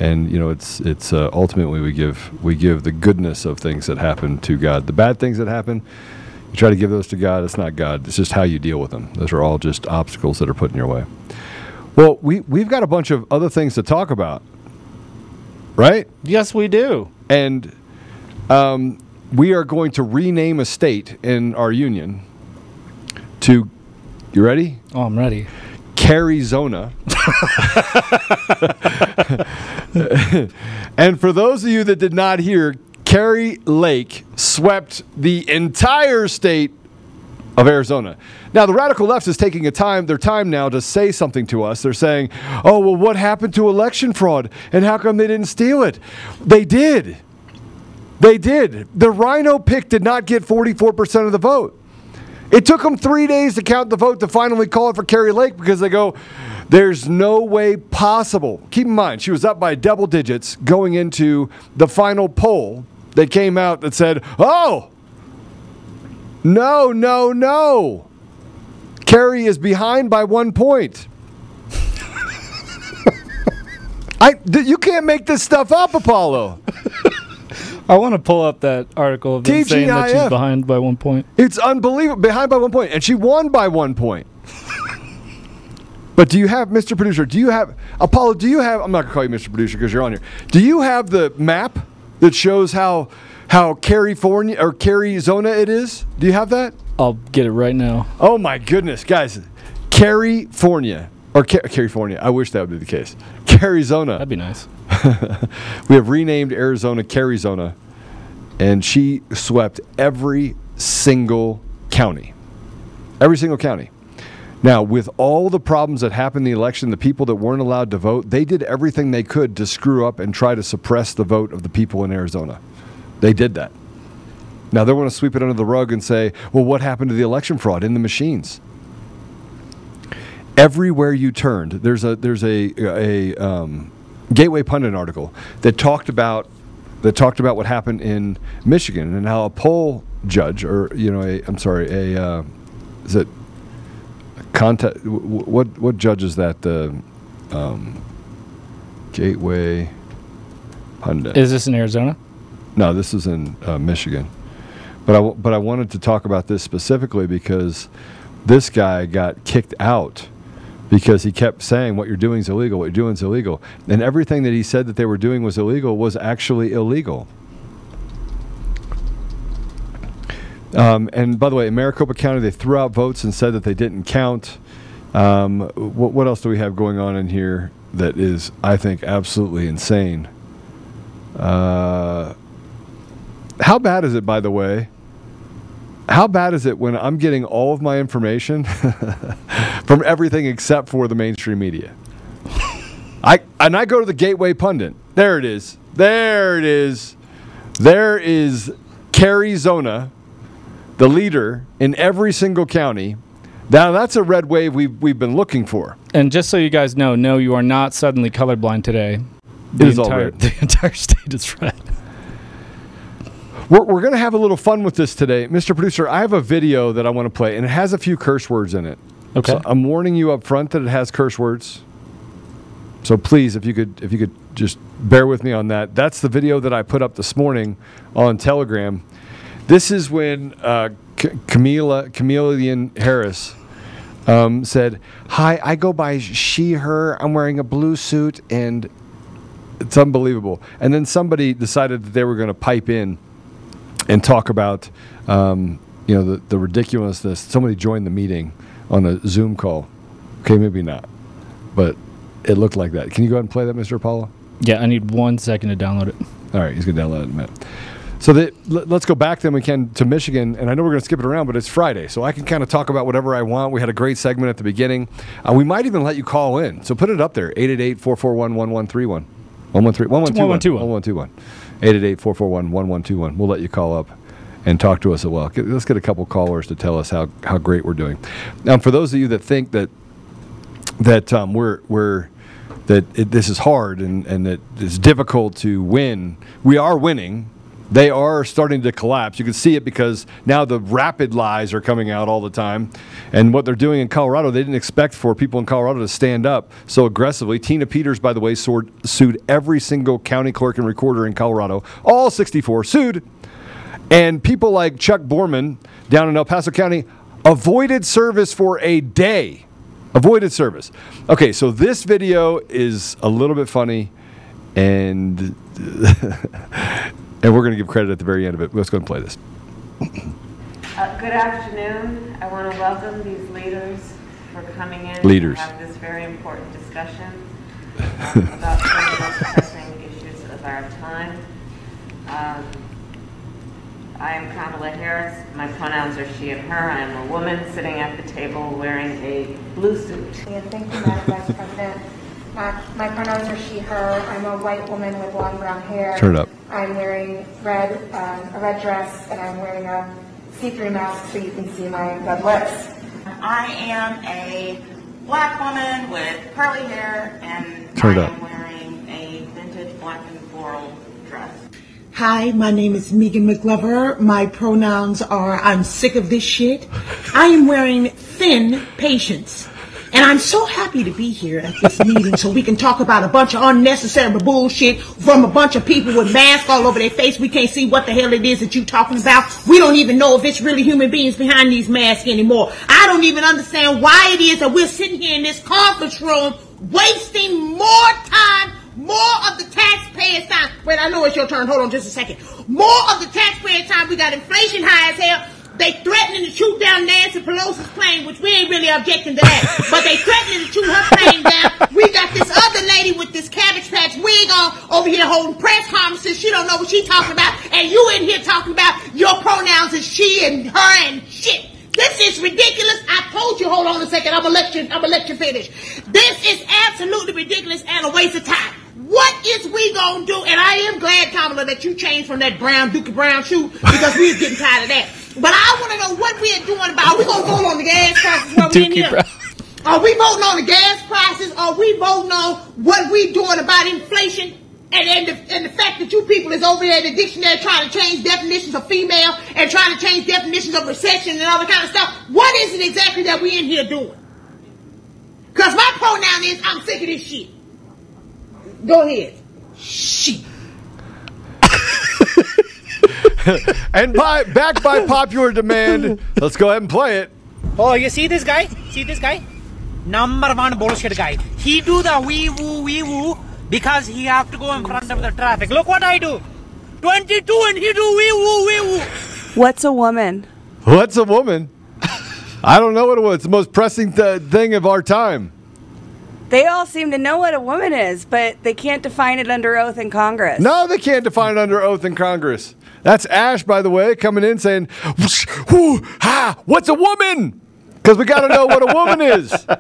and you know it's it's uh, ultimately we give we give the goodness of things that happen to God. The bad things that happen, you try to give those to God. It's not God. It's just how you deal with them. Those are all just obstacles that are put in your way. Well, we we've got a bunch of other things to talk about, right? Yes, we do. And um, we are going to rename a state in our union to. You ready? Oh, I'm ready. Carizona. [laughs] and for those of you that did not hear, Kari Lake swept the entire state of Arizona. Now the radical left is taking a time their time now to say something to us. They're saying, "Oh, well what happened to election fraud and how come they didn't steal it?" They did. They did. The RINO pick did not get 44% of the vote. It took them three days to count the vote to finally call it for Kari Lake because they go, there's no way possible. Keep in mind, she was up by double digits going into the final poll that came out that said, oh, no, no, no. Kari is behind by one point. [laughs] I, th- you can't make this stuff up, Apollo. [laughs] I want to pull up that article of them saying that she's behind by one point. It's unbelievable. Behind by one point, and she won by one point. [laughs] but do you have, Mr. Producer? Do you have Apollo? Do you have? I'm not gonna call you Mr. Producer because you're on here. Do you have the map that shows how how California or Zona it is? Do you have that? I'll get it right now. Oh my goodness, guys, California or Ca- California. I wish that would be the case. Arizona. That'd be nice. [laughs] we have renamed Arizona Carizona, and she swept every single county. Every single county. Now, with all the problems that happened in the election, the people that weren't allowed to vote, they did everything they could to screw up and try to suppress the vote of the people in Arizona. They did that. Now, they want to sweep it under the rug and say, well, what happened to the election fraud in the machines? Everywhere you turned, there's a there's a a um, Gateway Pundit article that talked about that talked about what happened in Michigan and how a poll judge or you know a I'm sorry a uh, is it a contact w- w- what what judge is that the um, Gateway Pundit Is this in Arizona? no, this is in uh, Michigan. But I, w- but I wanted to talk about this specifically because this guy got kicked out because he kept saying what you're doing is illegal, what you're doing is illegal. And everything that he said that they were doing was illegal was actually illegal. Um, and by the way, in Maricopa County, they threw out votes and said that they didn't count. Um, what, what else do we have going on in here that is, I think, absolutely insane? Uh, how bad is it, by the way? How bad is it when I'm getting all of my information [laughs] from everything except for the mainstream media? I and I go to the Gateway Pundit. There it is. There it is. There is Zona, the leader in every single county. Now that's a red wave we've we've been looking for. And just so you guys know, no, you are not suddenly colorblind today. It The is all red. [laughs] The entire state is red. We're, we're going to have a little fun with this today. Mr. Producer, I have a video that I want to play, and it has a few curse words in it. Okay. So I'm warning you up front that it has curse words. So please, if you could, if you could just bear with me on that. That's the video that I put up this morning on Telegram. This is when uh, C- Camila Chameleon Harris um, said, "Hi, I go by she, her. I'm wearing a blue suit, and it's unbelievable." And then somebody decided that they were going to pipe in and talk about um, you know the, the ridiculousness. Somebody joined the meeting on a Zoom call. Okay, maybe not, but it looked like that. Can you go ahead and play that, Mr. Apollo? Yeah, I need one second to download it. All right, he's going to download it in a minute. So let- let's go back then we can to Michigan, and I know we're going to skip it around, but it's Friday, so I can kind of talk about whatever I want. We had a great segment at the beginning. Uh, we might even let you call in, so put it up there 888 441 1131. 113 1121. 1121. 888 441 1121. We'll let you call up and talk to us as well. Let's get a couple callers to tell us how, how great we're doing. Now, for those of you that think that that um, we're we're that it, this is hard and, and that it's difficult to win. We are winning. They are starting to collapse. You can see it because now the rapid lies are coming out all the time. And what they're doing in Colorado, they didn't expect for people in Colorado to stand up so aggressively. Tina Peters, by the way, sued, every single county clerk and recorder in Colorado, all 64 sued. And people like Chuck Broerman down in El Paso County avoided service for a day. Avoided service. Okay, so this video is a little bit funny, and [laughs] and we're going to give credit at the very end of it. Let's go and play this. Uh, Good afternoon. I want to welcome these leaders for coming in Leaders. to have this very important discussion um, about some of the most pressing issues of our time. Um, I am Kamala Harris. My pronouns are she and her. I am a woman sitting at the table wearing a blue suit. And thank you, Madam Vice President. My, my pronouns are she, her. I'm a white woman with long brown hair. Turn it up. I'm wearing red, um, a red dress, and I'm wearing a see-through mask so you can see my red lips. I am a black woman with curly hair and Turn it I up. am wearing a vintage black and floral dress. Hi, my name is Megan McLover. My pronouns are I'm sick of this shit. I am wearing thin patience. And I'm so happy to be here at this meeting so we can talk about a bunch of unnecessary bullshit from a bunch of people with masks all over their face. We can't see what the hell it is that you're talking about. We don't even know if it's really human beings behind these masks anymore. I don't even understand why it is that we're sitting here in this conference room wasting more time more of the taxpayers' time. Wait, I know it's your turn. Hold on just a second. More of the taxpayers' time. We got inflation high as hell. They threatening to shoot down Nancy Pelosi's plane, which we ain't really objecting to that. but they threatening to shoot her plane down. We got this other lady with this cabbage patch wig on over here holding press conferences. She don't know what she talking about. And you in here talking about your pronouns is she and her and shit. This is ridiculous. I told you, hold on a second. I'm gonna let you, I'm gonna let you finish. This is absolutely ridiculous and a waste of time. What is we gonna do? And I am glad, Kamala, that you changed from that brown Dookie Brown shoe because we was getting tired of that. But I want to know what we are doing about. Are we gonna vote on the gas prices while we in here? Are we voting on the gas prices? Are we voting on what we doing about inflation? And, and, the, and the fact that you people is over there in the dictionary trying to change definitions of female and trying to change definitions of recession and all that kind of stuff. What is it exactly that we in here doing? Because my pronoun is I'm sick of this shit. Go ahead. Shit. [laughs] and by, back by popular demand, let's go ahead and play it. Oh, you see this guy? See this guy? Number one bullshit guy. He do the wee woo wee woo because he have to go in front of the traffic. Look what I do. 22 and he do wee woo wee woo. What's a woman? What's a woman? I don't know what it was. It's the most pressing th- thing of our time. They all seem to know what a woman is, but they can't define it under oath in Congress. No, they can't define it under oath in Congress. That's Ash, by the way, coming in saying, "Whoosh, whoo, ha, what's a woman? Because we got to know what a woman is. [laughs]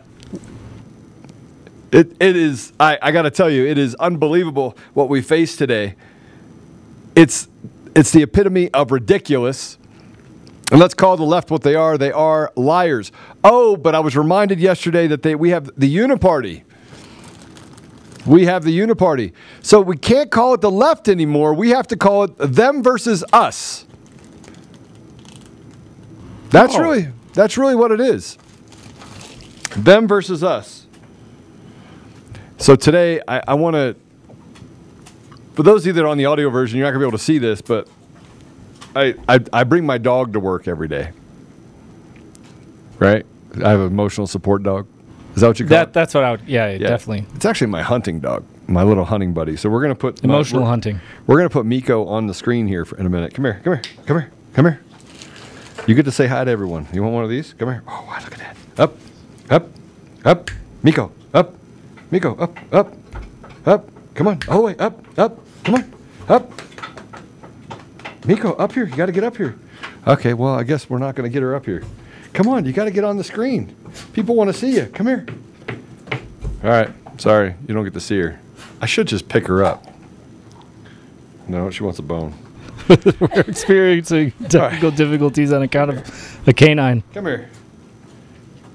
It, it is, I, I got to tell you, it is unbelievable what we face today. It's, it's the epitome of ridiculous. And let's call the left what they are. They are liars. Oh, but I was reminded yesterday that they, we have the Uniparty. We have the Uniparty. So we can't call it the left anymore. We have to call it them versus us. That's Oh. really that's really what it is. Them versus us. So today I, I want to for those of you that are on the audio version, you're not gonna be able to see this, but I, I I bring my dog to work every day. Right? I have an emotional support dog. Is that what you call That it? that's what I would. Yeah, definitely. It's actually my hunting dog, my little hunting buddy. So we're gonna put my- Emotional we're- hunting. We're gonna put Miko on the screen here for, in a minute. Come here, come here, come here, come here. You get to say hi to everyone. You want one of these? Come here. Oh, wow, look at that. Up, up, up. Miko, up. Miko, up, up, up. Come on, all the way up, up. Come on, up. Miko, up here. You got to get up here. Okay, well, I guess we're not going to get her up here. Come on, you got to get on the screen. People want to see you. Come here. All right, sorry, you don't get to see her. I should just pick her up. No, she wants a bone. [laughs] We're experiencing [laughs] technical difficulties on account of a canine. Come here.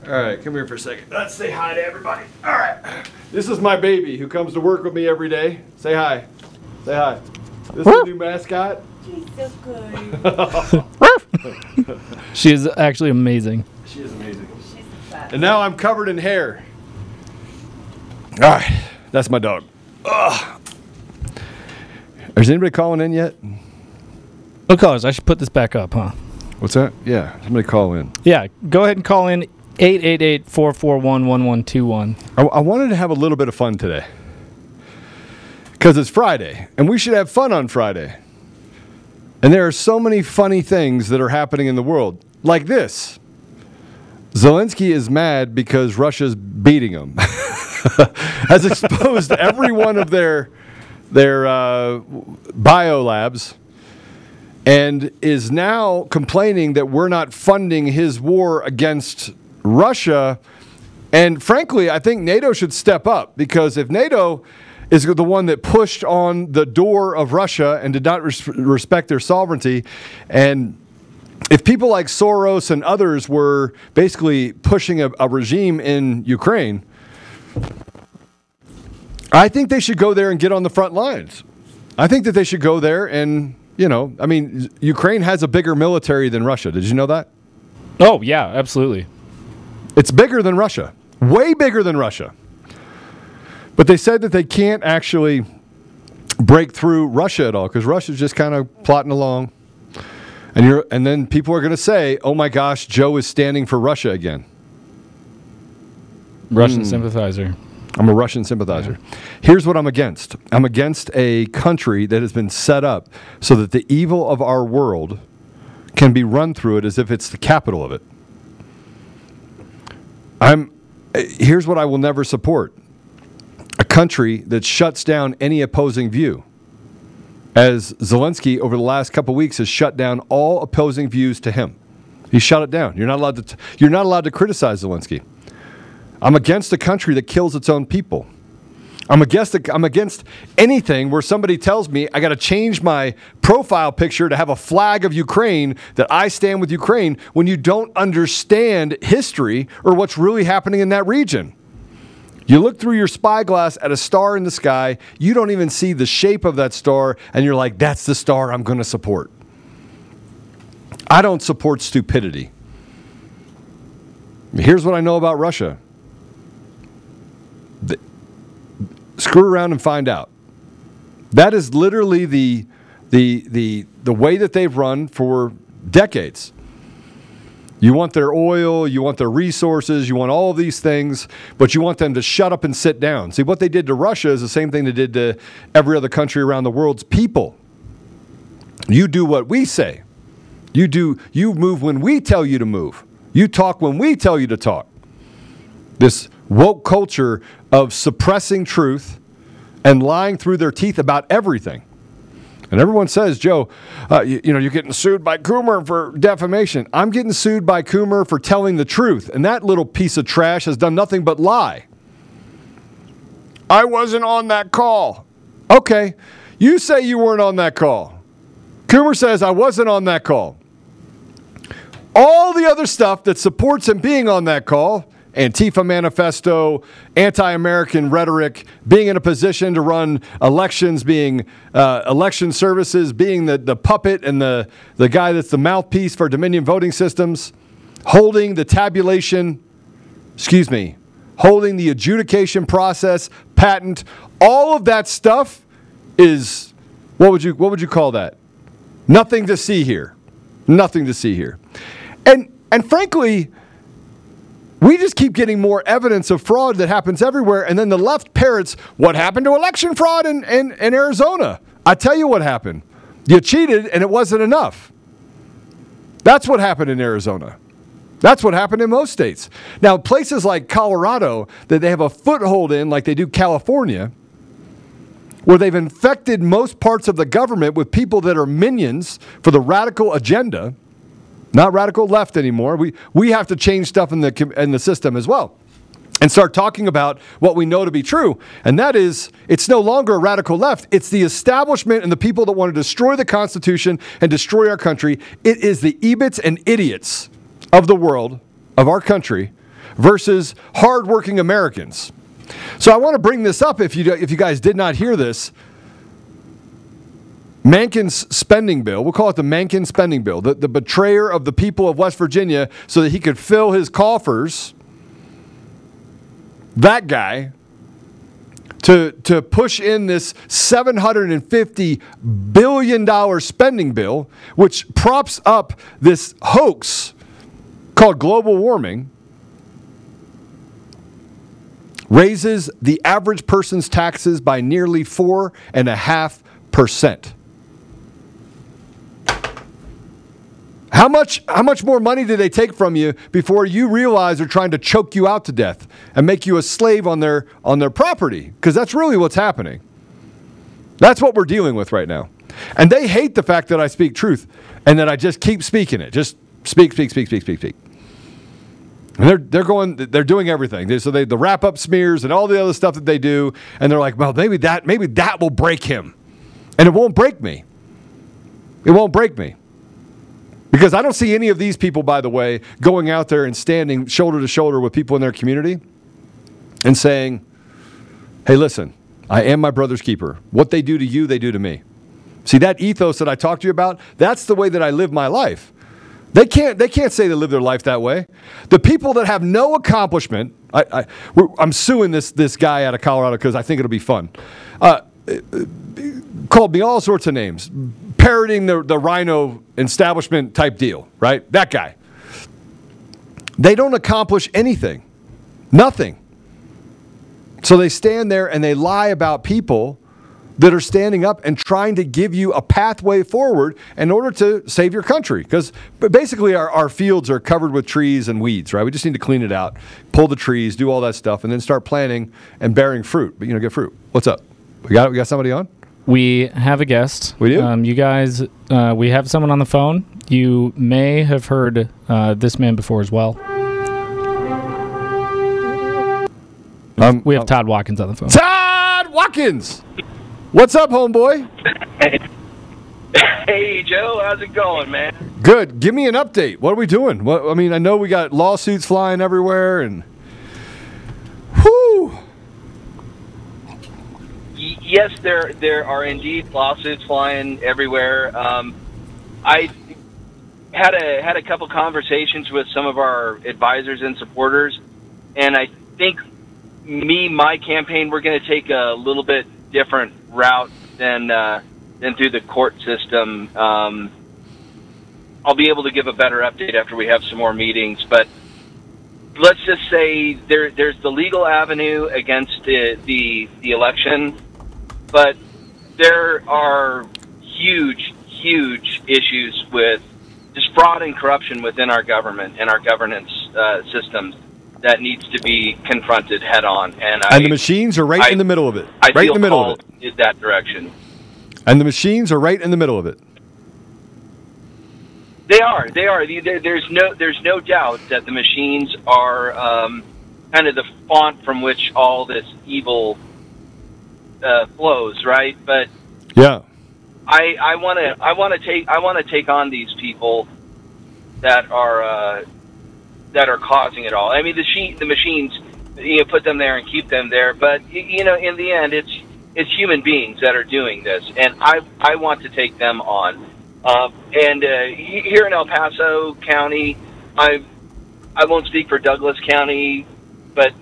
All right, come here for a second. Let's say hi to everybody. All right. This is my baby who comes to work with me every day. Say hi. Say hi. This is the new mascot. She's so good. [laughs] She is actually amazing. She is amazing. And now I'm covered in hair. All right, that's my dog. Ugh. Is anybody calling in yet? Oh, callers, I should put this back up, huh? What's that? Yeah, somebody call in. Yeah, go ahead and call in 888 441 1121. I, I wanted to have a little bit of fun today because it's Friday, and we should have fun on Friday. And there are so many funny things that are happening in the world, like this. Zelensky is mad because Russia's beating him. [laughs] Has exposed every one of their their uh, bio labs and is now complaining that we're not funding his war against Russia. And frankly, I think NATO should step up because if NATO is the one that pushed on the door of Russia and did not res- respect their sovereignty, and if people like Soros and others were basically pushing a, a regime in Ukraine, I think they should go there and get on the front lines. I think that they should go there and, you know, I mean, Ukraine has a bigger military than Russia. Did you know that? Oh, yeah, absolutely. It's bigger than Russia, way bigger than Russia. But they said that they can't actually break through Russia at all because Russia's just kind of plotting along. And you're, and then people are going to say, "Oh my gosh, Joe is standing for Russia again." Russian Hmm. sympathizer. I'm a Russian sympathizer. Here's what I'm against I'm against a country that has been set up so that the evil of our world can be run through it as if it's the capital of it. I'm here's what I will never support. A country that shuts down any opposing view. As Zelensky over the last couple weeks has shut down all opposing views to him. He shut it down. You're not allowed to t- you're not allowed to criticize Zelensky. I'm against a country that kills its own people. I'm against the, I'm against anything where somebody tells me I got to change my profile picture to have a flag of Ukraine that I stand with Ukraine when you don't understand history or what's really happening in that region. You look through your spyglass at a star in the sky, you don't even see the shape of that star and you're like that's the star I'm going to support. I don't support stupidity. Here's what I know about Russia. The- screw around and find out. That is literally the, the, the, the way that they've run for decades. You want their oil, you want their resources, you want all of these things, but you want them to shut up and sit down. See, what they did to Russia is the same thing they did to every other country around the world's people. You do what we say. You do you move when we tell you to move. You talk when we tell you to talk. This woke culture of suppressing truth and lying through their teeth about everything. And everyone says, Joe, uh, you, you know, you're getting sued by Coomer for defamation. I'm getting sued by Coomer for telling the truth. And that little piece of trash has done nothing but lie. I wasn't on that call. Okay, you say you weren't on that call. Coomer says, I wasn't on that call. All the other stuff that supports him being on that call Antifa manifesto, anti American rhetoric, being in a position to run elections, being uh, election services, being the, the puppet and the, the guy that's the mouthpiece for Dominion voting systems, holding the tabulation, excuse me, holding the adjudication process, patent, all of that stuff is what would you what would you call that? Nothing to see here. Nothing to see here. And and frankly, we just keep getting more evidence of fraud that happens everywhere. And then the left parrots what happened to election fraud in, in, in Arizona. I tell you what happened. You cheated and it wasn't enough. That's what happened in Arizona. That's what happened in most states. Now, places like Colorado that they have a foothold in, like they do California, where they've infected most parts of the government with people that are minions for the radical agenda not radical left anymore. We, we have to change stuff in the, in the system as well and start talking about what we know to be true. And that is, it's no longer a radical left. It's the establishment and the people that want to destroy the Constitution and destroy our country. It is the ebits and idiots of the world, of our country, versus hardworking Americans. So I want to bring this up if you, if you guys did not hear this. Manchin's spending bill, we'll call it the Manchin spending bill, the, the betrayer of the people of West Virginia so that he could fill his coffers. That guy to, to push in this $750 billion spending bill, which props up this hoax called global warming, raises the average person's taxes by nearly 4.5%. How much, how much more money do they take from you before you realize they're trying to choke you out to death and make you a slave on their, on their property? Because that's really what's happening. That's what we're dealing with right now. And they hate the fact that I speak truth and that I just keep speaking it. Just speak, speak, speak, speak, speak, speak. And they're, they're going, they're doing everything. They, so they, the wrap up smears and all the other stuff that they do. And they're like, well, maybe that, maybe that will break him. And it won't break me. It won't break me. Because I don't see any of these people, by the way, going out there and standing shoulder to shoulder with people in their community and saying, hey, listen, I am my brother's keeper. What they do to you, they do to me. See, that ethos that I talked to you about, that's the way that I live my life. They can't, they can't say they live their life that way. The people that have no accomplishment, I, am suing this, this guy out of Colorado because I think it'll be fun. Uh, called me all sorts of names, parroting the, the RINO establishment type deal, right? That guy. They don't accomplish anything, nothing. So they stand there and they lie about people that are standing up and trying to give you a pathway forward in order to save your country. Because basically, our, our fields are covered with trees and weeds, right? We just need to clean it out, pull the trees, do all that stuff, and then start planting and bearing fruit. But, you know, get fruit. What's up? We got we got somebody on. We have a guest. We do. Um, you guys, uh, we have someone on the phone. You may have heard uh, this man before as well. Um, we have Todd Watkins on the phone. Todd Watkins, what's up, homeboy? [laughs] Hey Joe, how's it going, man? Good. Give me an update. What are we doing? What, I mean, I know we got lawsuits flying everywhere, and whoo yes, there there are indeed lawsuits flying everywhere. Um, I had a had a couple conversations with some of our advisors and supporters, and I think me my campaign we're going to take a little bit different route than uh, than through the court system. Um, I'll be able to give a better update after we have some more meetings, but let's just say there, there's the legal avenue against the, the, the election but there are huge, huge issues with just fraud and corruption within our government and our governance uh, systems. that needs to be confronted head on. And, I, And the machines are right I- in the middle of it. I right in the middle of it. in that direction. And the machines are right in the middle of it. They are. They are. There's no. There's no doubt that the machines are um, kind of the font from which all this evil uh, flows, right? But Yeah. I I want to I want to take I want to take on these people that are uh, that are causing it all. I mean, the she, the machines, you know, put them there and keep them there, but you know, in the end, it's it's human beings that are doing this, and I I want to take them on. Um, and uh, here in El Paso County, I I won't speak for Douglas County, but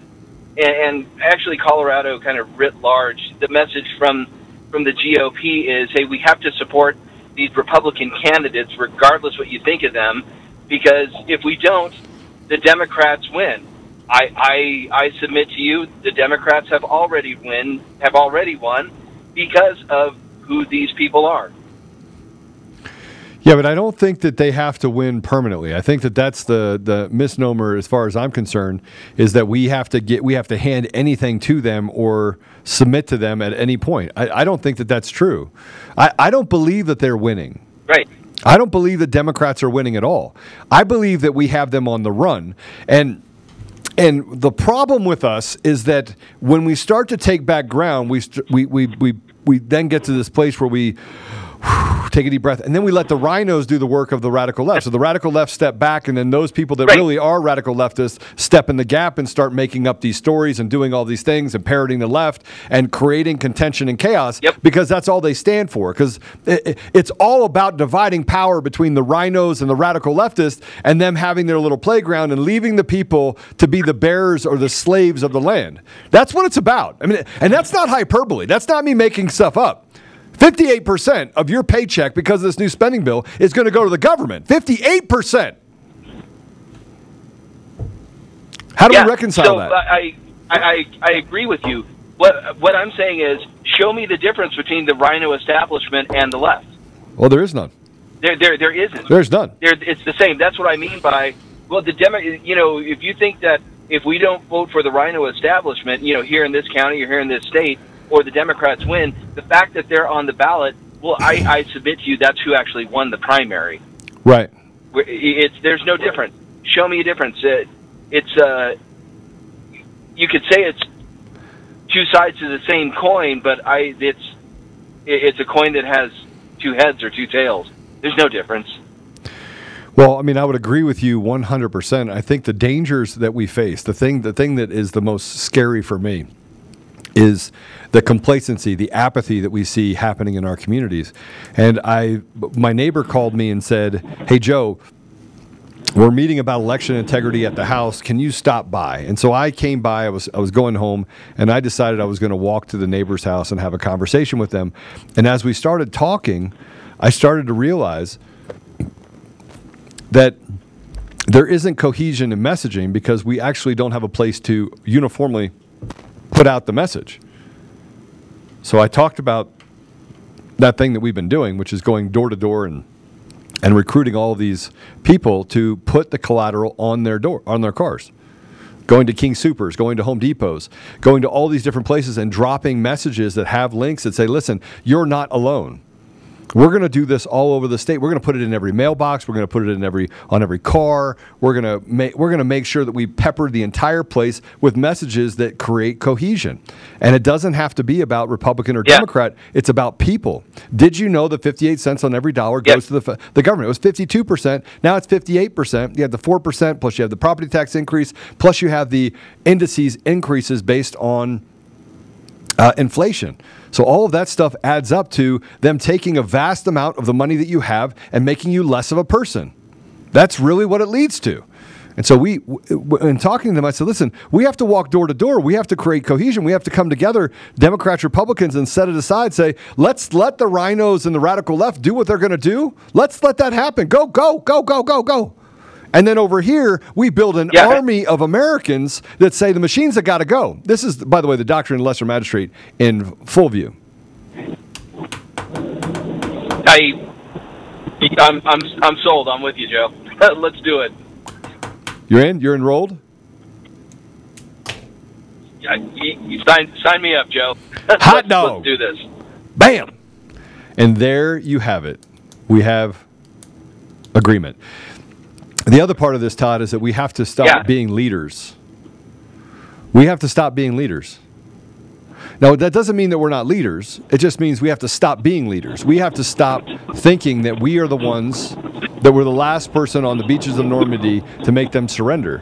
and, and actually Colorado, kind of writ large, the message from from the GOP is, hey, we have to support these Republican candidates, regardless what you think of them, because if we don't, the Democrats win. I, I I submit to you, the Democrats have already win have already won because of who these people are. Yeah, but I don't think that they have to win permanently. I think that that's the the misnomer, as far as I'm concerned, is that we have to get we have to hand anything to them or submit to them at any point. I, I don't think that that's true. I, I don't believe that they're winning. Right. I don't believe that Democrats are winning at all. I believe that we have them on the run. And and the problem with us is that when we start to take back ground, we st- we, we we we then get to this place where we take a deep breath, and then we let the RINOs do the work of the radical left. So the radical left step back, and then those people that really are radical leftists step in the gap and start making up these stories and doing all these things and parroting the left and creating contention and chaos because that's all they stand for. Because it, it- it's all about dividing power between the RINOs and the radical leftists and them having their little playground and leaving the people to be the bearers or the slaves of the land. That's what it's about. I mean, and that's not hyperbole. That's not me making stuff up. 58% of your paycheck because of this new spending bill is going to go to the government. 58%. How do Yeah, we reconcile so that? I, I, I, I agree with you. What, what I'm saying is, show me the difference between the RINO establishment and the left. Well, there is none. There, there, there isn't. There's none. There, it's the same. That's what I mean by well, the Demo. You know, if you think that if we don't vote for the RINO establishment, you know, here in this county or here in this state, or the Democrats win, the fact that they're on the ballot, well, I, I submit to you that's who actually won the primary. Right. It's there's no difference. Show me a difference. It, it's uh, you could say it's two sides to the same coin, but I it's it- it's a coin that has two heads or two tails. There's no difference. Well, I mean, I would agree with you 100%. I think the dangers that we face, the thing the thing that is the most scary for me is the complacency, the apathy that we see happening in our communities. And I my neighbor called me and said, "Hey Joe, we're meeting about election integrity at the house. Can you stop by? And so I came by. I was I was going home, and I decided I was going to walk to the neighbor's house and have a conversation with them. And as we started talking, I started to realize that there isn't cohesion in messaging because we actually don't have a place to uniformly put out the message. So I talked about that thing that we've been doing, which is going door to door and and recruiting all these people to put the collateral on their door on their cars going to King Soopers going to home depots going to all these different places and dropping messages that have links that say listen you're not alone we're going to do this all over the state. We're going to put it in every mailbox. We're going to put it in every on every car. We're going to make we're going to make sure that we pepper the entire place with messages that create cohesion. And it doesn't have to be about Republican or Democrat. It's about people. Did you know that 58 cents on every dollar goes to the the government? It was 52 percent. Now it's 58 percent. You have the four percent plus you have the property tax increase plus you have the indices increases based on uh, inflation. So all of that stuff adds up to them taking a vast amount of the money that you have and making you less of a person. That's really what it leads to. And so we, in talking to them, I said, listen, we have to walk door to door. We have to create cohesion. We have to come together, Democrats, Republicans, and set it aside. Say, let's let the RINOs and the radical left do what they're going to do. Let's let that happen. Go, go, go, go, go, go. And then over here, we build an army of Americans that say the machines have got to go. This is, by the way, the doctrine of the lesser magistrate in full view. I, I'm, I'm, I'm sold. I'm with you, Joe. [laughs] Let's do it. You're in? You're enrolled? I, you, you sign sign me up, Joe. [laughs] Hot dog. Let's do this. Bam! And there you have it. We have agreement. The other part of this, Todd, is that we have to stop Yeah. being leaders. We have to stop being leaders. Now, that doesn't mean that we're not leaders. It just means we have to stop being leaders. We have to stop thinking that we are the ones that were the last person on the beaches of Normandy to make them surrender.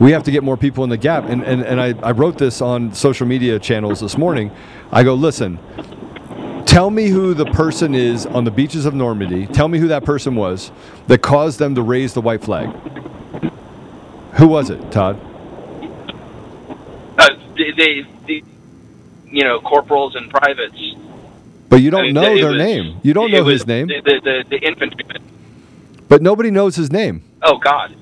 We have to get more people in the gap. And, and, and I, I wrote this on social media channels this morning. I go, listen, tell me who the person is on the beaches of Normandy. Tell me who that person was that caused them to raise the white flag. Who was it, Todd? Uh, they, they, they, you know, corporals and privates. But you don't I mean, know their was- name. You don't know his name. The, the, the, infantrymen. But nobody knows his name. Oh God.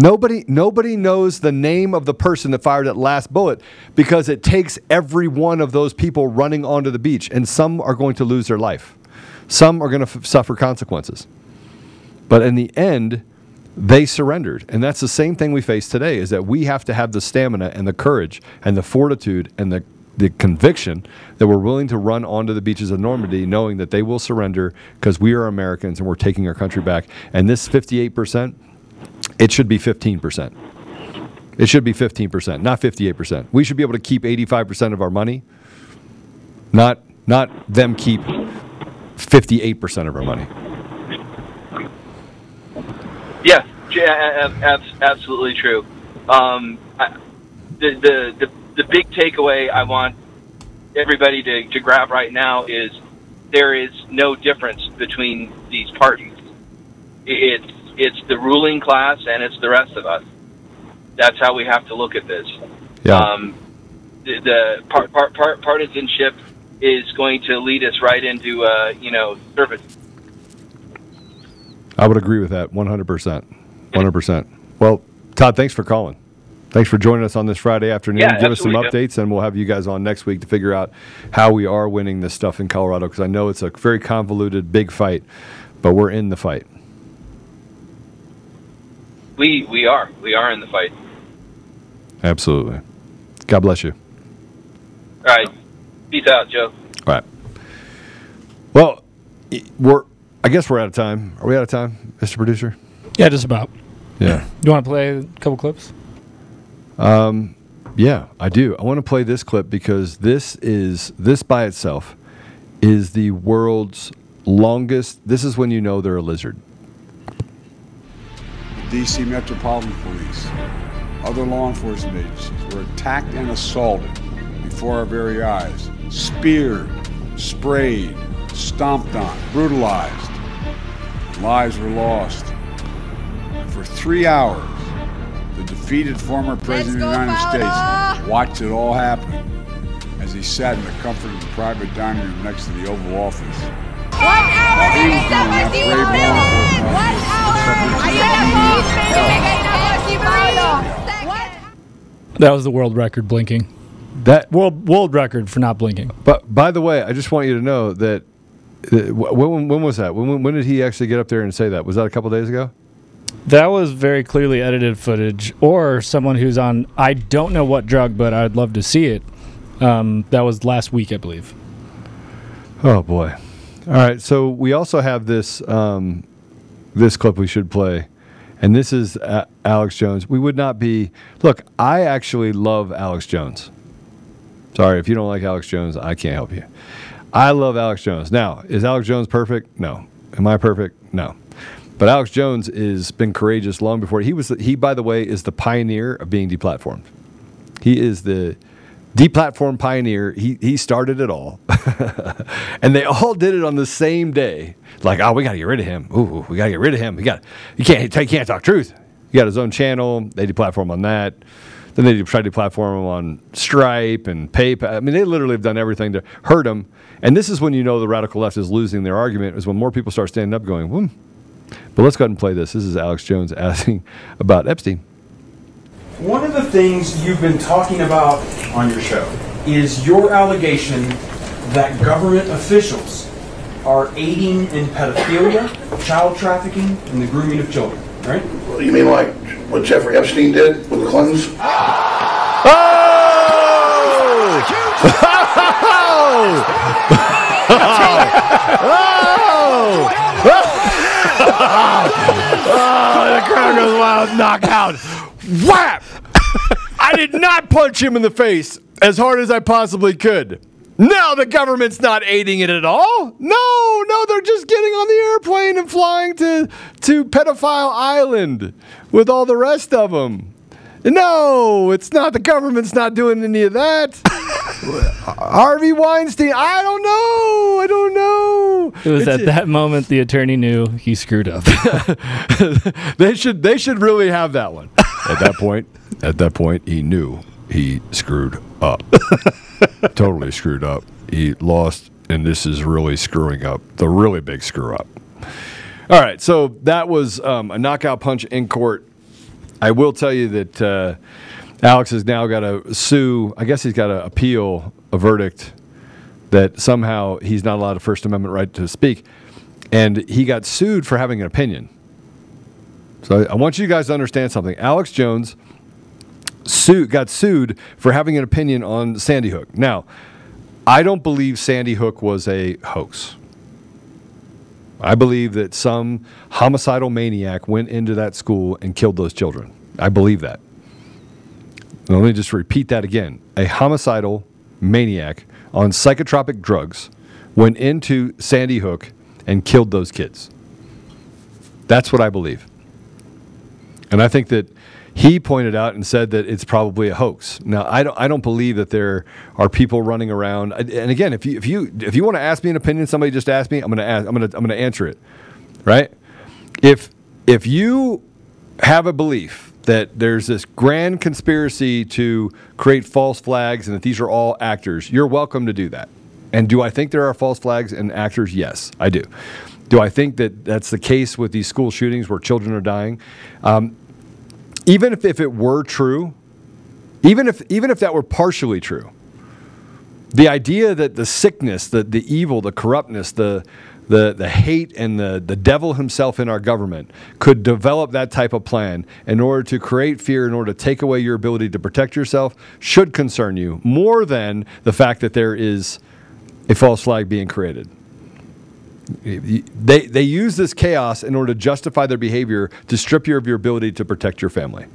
Nobody nobody knows the name of the person that fired that last bullet because it takes every one of those people running onto the beach and some are going to lose their life. Some are going to f- suffer consequences. But in the end, they surrendered. And that's the same thing we face today is that we have to have the stamina and the courage and the fortitude and the the conviction that we're willing to run onto the beaches of Normandy knowing that they will surrender because we are Americans and we're taking our country back. And this 58%, it should be 15%. It should be 15%, not 58%. We should be able to keep 85% of our money, not not them keep 58% of our money. Yeah, yeah, ab- ab- absolutely true. Um, the, the the the big takeaway I want everybody to, to grab right now is there is no difference between these parties. It's it's the ruling class and it's the rest of us. That's how we have to look at this. Yeah. Um, the the par- par- par- partisanship is going to lead us right into uh, you know service. I would agree with that 100%. 100%. Well, Todd, thanks for calling. Thanks for joining us on this Friday afternoon. Yeah, Give us some updates, and we'll have you guys on next week to figure out how we are winning this stuff in Colorado because I know it's a very convoluted, big fight, but we're in the fight. We we are we are in the fight. Absolutely. God bless you. All right, peace out, Joe. All right. Well, we're. I guess we're out of time. Are we out of time, Mr. Producer? Yeah, just about. Yeah. You want to play a couple clips? Um, yeah, I do. I want to play this clip because this is this by itself is the world's longest. This is when you know they're a lizard. DC Metropolitan Police, other law enforcement agencies were attacked and assaulted before our very eyes, speared, sprayed, stomped on, brutalized. Lives were lost. And for three hours, the defeated former President of the United States watched it all happen as he sat in the comfort of the private dining room next to the Oval Office. While he was doing that brave law enforcement That was the world record blinking. That world world record for not blinking. But by the way, I just want you to know that. that- When, when was that? When, when did he actually get up there and say that? Was that a couple days ago? That was very clearly edited footage, or someone who's on I don't know what drug, but I'd love to see it. Um, that was last week, I believe. Oh boy! All right, so we also have this um, this clip we should play, and this is uh, Alex Jones. We would not be. Look, I actually love Alex Jones. Sorry if you don't like Alex Jones, I can't help you. I love Alex Jones. Now, is Alex Jones perfect? No. Am I perfect? No. But Alex Jones has been courageous long before he was. He, by the way, is the pioneer of being deplatformed. He is the deplatform pioneer. He he started it all, [laughs] and they all did it on the same day. Like, oh, we got to get rid of him. Ooh, we got to get rid of him. We got you can't you can't talk truth. He got his own channel. They deplatform on that. Then they tried to platform him on Stripe and PayPal. I mean, they literally have done everything to hurt him. And this is when you know the radical left is losing their argument. Is when more people start standing up, going, "Hmm." But let's go ahead and play this. This is Alex Jones asking about Epstein. One of the things you've been talking about on your show is your allegation that government officials are aiding in pedophilia, child trafficking, and the grooming of children, right? You mean like what Jeffrey Epstein did with the Clintons? oh, [laughs] oh! [laughs] oh! [laughs] oh the crowd goes wild. Knockout. Whap! I did not punch him in the face as hard as I possibly could. No, the government's not aiding it at all. No, no, they're just getting on the airplane and flying to to Pedophile Island with all the rest of them. No, it's not. The government's not doing any of that. [laughs] Harvey Weinstein. I don't know. I don't know. It was It's- at that moment the attorney knew he screwed up. [laughs] they should they should really have that one. At that point, at that point, he knew he screwed up. [laughs] totally screwed up. He lost, and this is really screwing up. The really big screw up. All right, so that was um, a knockout punch in court. I will tell you that uh, Alex has now got to sue. I guess he's got to appeal a verdict that somehow he's not allowed a First Amendment right to speak, and he got sued for having an opinion. So I want you guys to understand something. Alex Jones sued, got sued for having an opinion on Sandy Hook. Now, I don't believe Sandy Hook was a hoax. I believe that some homicidal maniac went into that school and killed those children. I believe that. Now, let me just repeat that again. A homicidal maniac on psychotropic drugs went into Sandy Hook and killed those kids. That's what I believe. And I think that he pointed out and said that it's probably a hoax. Now, I don't, I don't believe that there are people running around. And again, if you, if you, if you want to ask me an opinion, somebody just asked me, I'm going to ask, I'm going to, I'm going to answer it. Right? If, if you have a belief that there's this grand conspiracy to create false flags and that these are all actors, you're welcome to do that. And do I think there are false flags and actors? Yes, I do. Do I think that that's the case with these school shootings where children are dying? Um, even if, if it were true, even if even if that were partially true, the idea that the sickness, the, the evil, the corruptness, the the, the hate and the, the devil himself in our government could develop that type of plan in order to create fear, in order to take away your ability to protect yourself, should concern you more than the fact that there is a false flag being created. They, they use this chaos in order to justify their behavior to strip you of your ability to protect your family.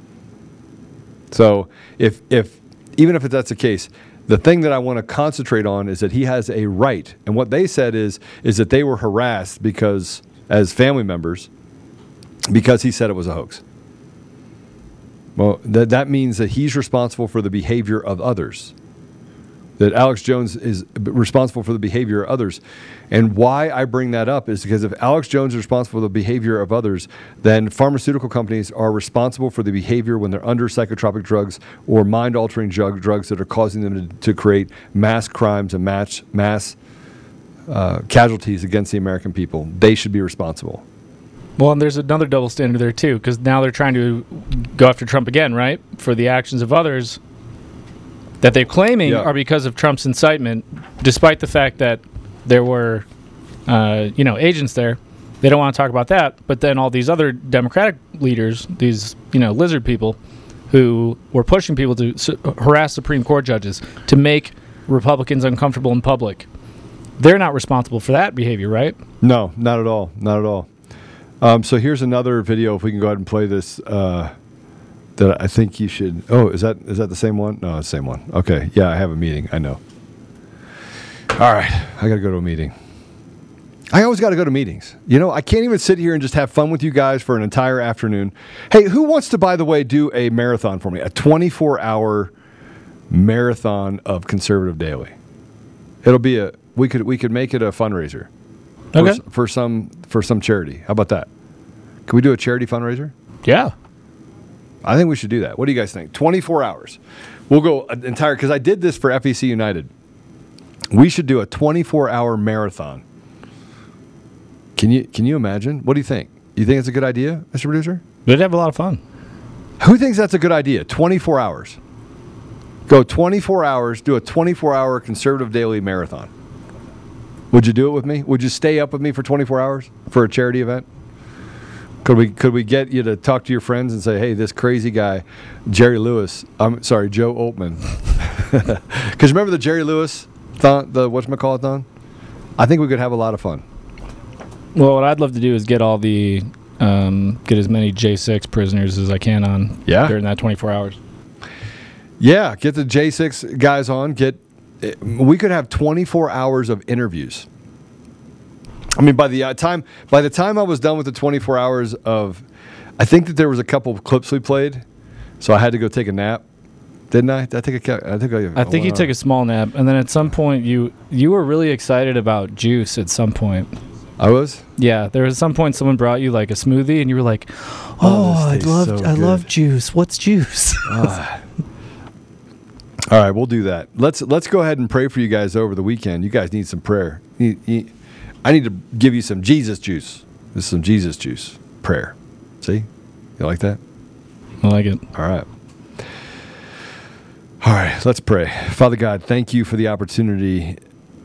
So, if, if even if that's the case, the thing that I want to concentrate on is that he has a right. And what they said is is that they were harassed because as family members because he said it was a hoax. Well, that that means that he's responsible for the behavior of others. That Alex Jones is responsible for the behavior of others. And why I bring that up is because if Alex Jones is responsible for the behavior of others, then pharmaceutical companies are responsible for the behavior when they're under psychotropic drugs or mind altering drug, drugs that are causing them to, to create mass crimes and mass, mass uh, casualties against the American people. They should be responsible. Well, and there's another double standard there too, because now they're trying to go after Trump again, right, for the actions of others that they're claiming Yeah. are because of Trump's incitement, despite the fact that there were, uh, you know, agents there. They don't want to talk about that, but then all these other Democratic leaders, these you know lizard people, who were pushing people to su- harass Supreme Court judges to make Republicans uncomfortable in public, they're not responsible for that behavior, right? No, not at all. Not at all. Um, so here's another video. If we can go ahead and play this, uh, that I think you should. Oh, is that is that the same one? No, it's the same one. Okay. Yeah, I have a meeting. I know. All right, I got to go to a meeting. I always got to go to meetings. You know, I can't even sit here and just have fun with you guys for an entire afternoon. Hey, who wants to, by the way, do a marathon for me? A 24 hour marathon of Conservative Daily. It'll be a we could we could make it a fundraiser Okay. s- for some for some charity. How about that? Can we do a charity fundraiser? Yeah. I think we should do that. What do you guys think? 24 hours. We'll go an entire because I did this for FEC United. We should do a 24 hour marathon. Can you can you imagine? What do you think? You think it's a good idea, Mr. Producer? We'd have a lot of fun. Who thinks that's a good idea? 24 hours. Go 24 hours, do a 24 hour conservative daily marathon. Would you do it with me? Would you stay up with me for 24 hours for a charity event? Could we could we get you to talk to your friends and say, "Hey, this crazy guy, Jerry Lewis, I'm sorry, Joe Oltmann, [laughs] Because remember the Jerry Lewis, thon, the whatchamacallit thon? I think we could have a lot of fun. Well, what I'd love to do is get all the um, get as many J6 prisoners as I can on Yeah. during that 24 hours. Yeah, get the J6 guys on. Get eh, we could have 24 hours of interviews. I mean, by the uh, time by the time I was done with the 24 hours of, I think that there was a couple of clips we played, so I had to go take a nap. Didn't I? Did I take a? I think I. I think you took a small nap, and then at some point you you were really excited about juice. At some point, I was. Yeah, there was some point someone brought you like a smoothie, and you were like, Oh, "Oh, I love so I love juice. What's juice?" [laughs] Ah. All right, we'll do that. Let's let's go ahead and pray for you guys over the weekend. You guys need some prayer. You- you- I need to give you some Jesus juice. This is some Jesus juice prayer. See, you like that? I like it. All right. All right, let's pray. Father God, thank you for the opportunity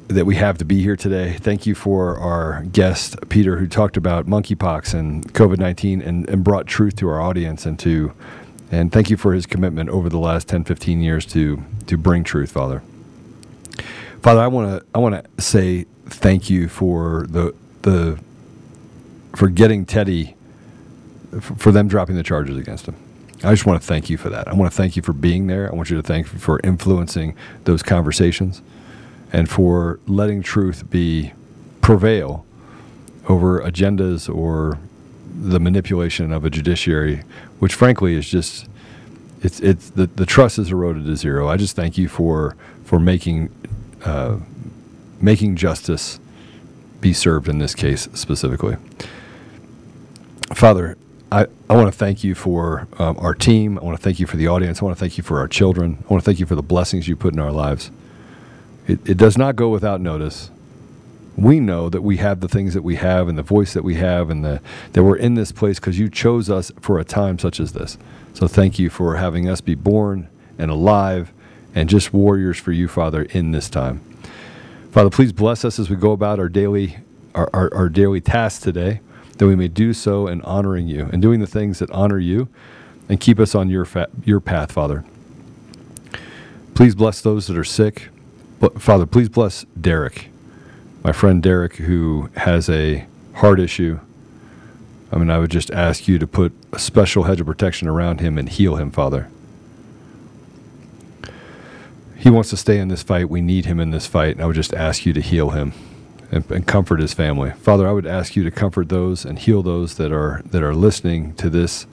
that we have to be here today. Thank you for our guest, Peter, who talked about monkeypox and COVID 19 and, and brought truth to our audience and to. And thank you for his commitment over the last 10, 15 years to, to bring truth, Father. Father, I want to I want to say thank you for the the for getting Teddy for them dropping the charges against him. I just want to thank you for that. I want to thank you for being there. I want you to thank you for influencing those conversations and for letting truth be prevail over agendas or the manipulation of a judiciary, which frankly is just it's it's the, the trust is eroded to zero. I just thank you for for making uh, making justice be served in this case specifically. Father, I, I want to thank you for um, our team. I want to thank you for the audience. I want to thank you for our children. I want to thank you for the blessings you put in our lives. It, it does not go without notice. We know that we have the things that we have and the voice that we have and the, that we're in this place because you chose us for a time such as this. So thank you for having us be born and alive and just warriors for you, Father, in this time. Father, please bless us as we go about our daily our, our, our daily tasks today, that we may do so in honoring you and doing the things that honor you and keep us on your fa- your path, Father. Please bless those that are sick. But Father, please bless Derek, my friend Derek, who has a heart issue. I mean, I would just ask you to put a special hedge of protection around him and heal him, Father. He wants to stay in this fight. We need him in this fight. And I would just ask you to heal him and, and comfort his family. Father, I would ask you to comfort those and heal those that are that are listening to this,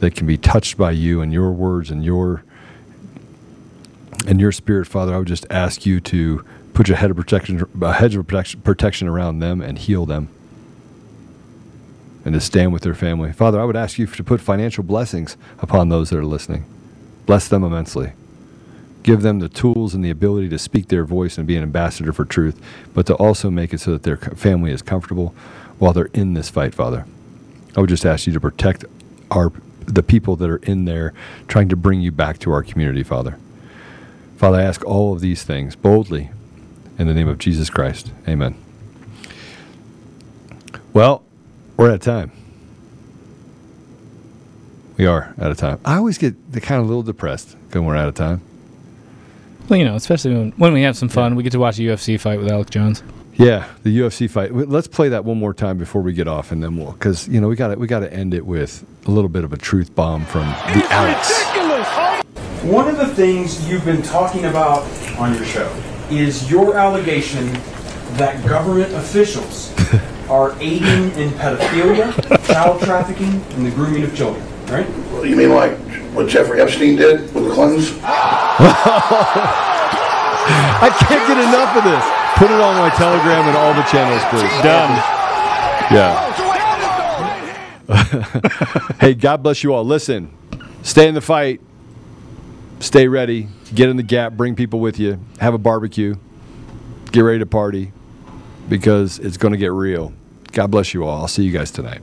that can be touched by you and your words and your and your spirit, Father. I would just ask you to put your head of protection, a hedge of protection, protection around them and heal them, and to stand with their family, Father. I would ask you to put financial blessings upon those that are listening. Bless them immensely. Give them the tools and the ability to speak their voice and be an ambassador for truth, but to also make it so that their family is comfortable while they're in this fight, Father. I would just ask you to protect our the people that are in there trying to bring you back to our community, Father. Father, I ask all of these things boldly in the name of Jesus Christ. Amen. Well, we're out of time. We are out of time. I always get kind of a little depressed when we're out of time. Well, you know, especially when, when we have some fun, we get to watch a UFC fight with Alex Jones. Yeah, the UFC fight. Let's play that one more time before we get off, and then we'll because you know we got to we got to end it with a little bit of a truth bomb from the Alex. One of the things you've been talking about on your show is your allegation that government officials [laughs] are aiding in pedophilia, child trafficking, and the grooming of children, right? You mean like what Jeffrey Epstein did with the Clintons? [laughs] I can't get enough of this. Put it on my Telegram and all the channels, please. Done. Yeah. [laughs] hey, God bless you all. Listen, stay in the fight. Stay ready. Get in the gap. Bring people with you. Have a barbecue. Get ready to party because it's going to get real. God bless you all. I'll see you guys tonight.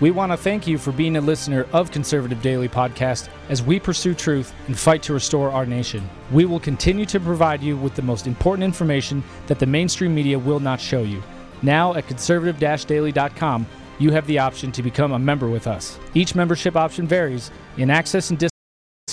We want to thank you for being a listener of Conservative Daily Podcast as we pursue truth and fight to restore our nation. We will continue to provide you with the most important information that the mainstream media will not show you. Now at conservative daily.com, you have the option to become a member with us. Each membership option varies in access and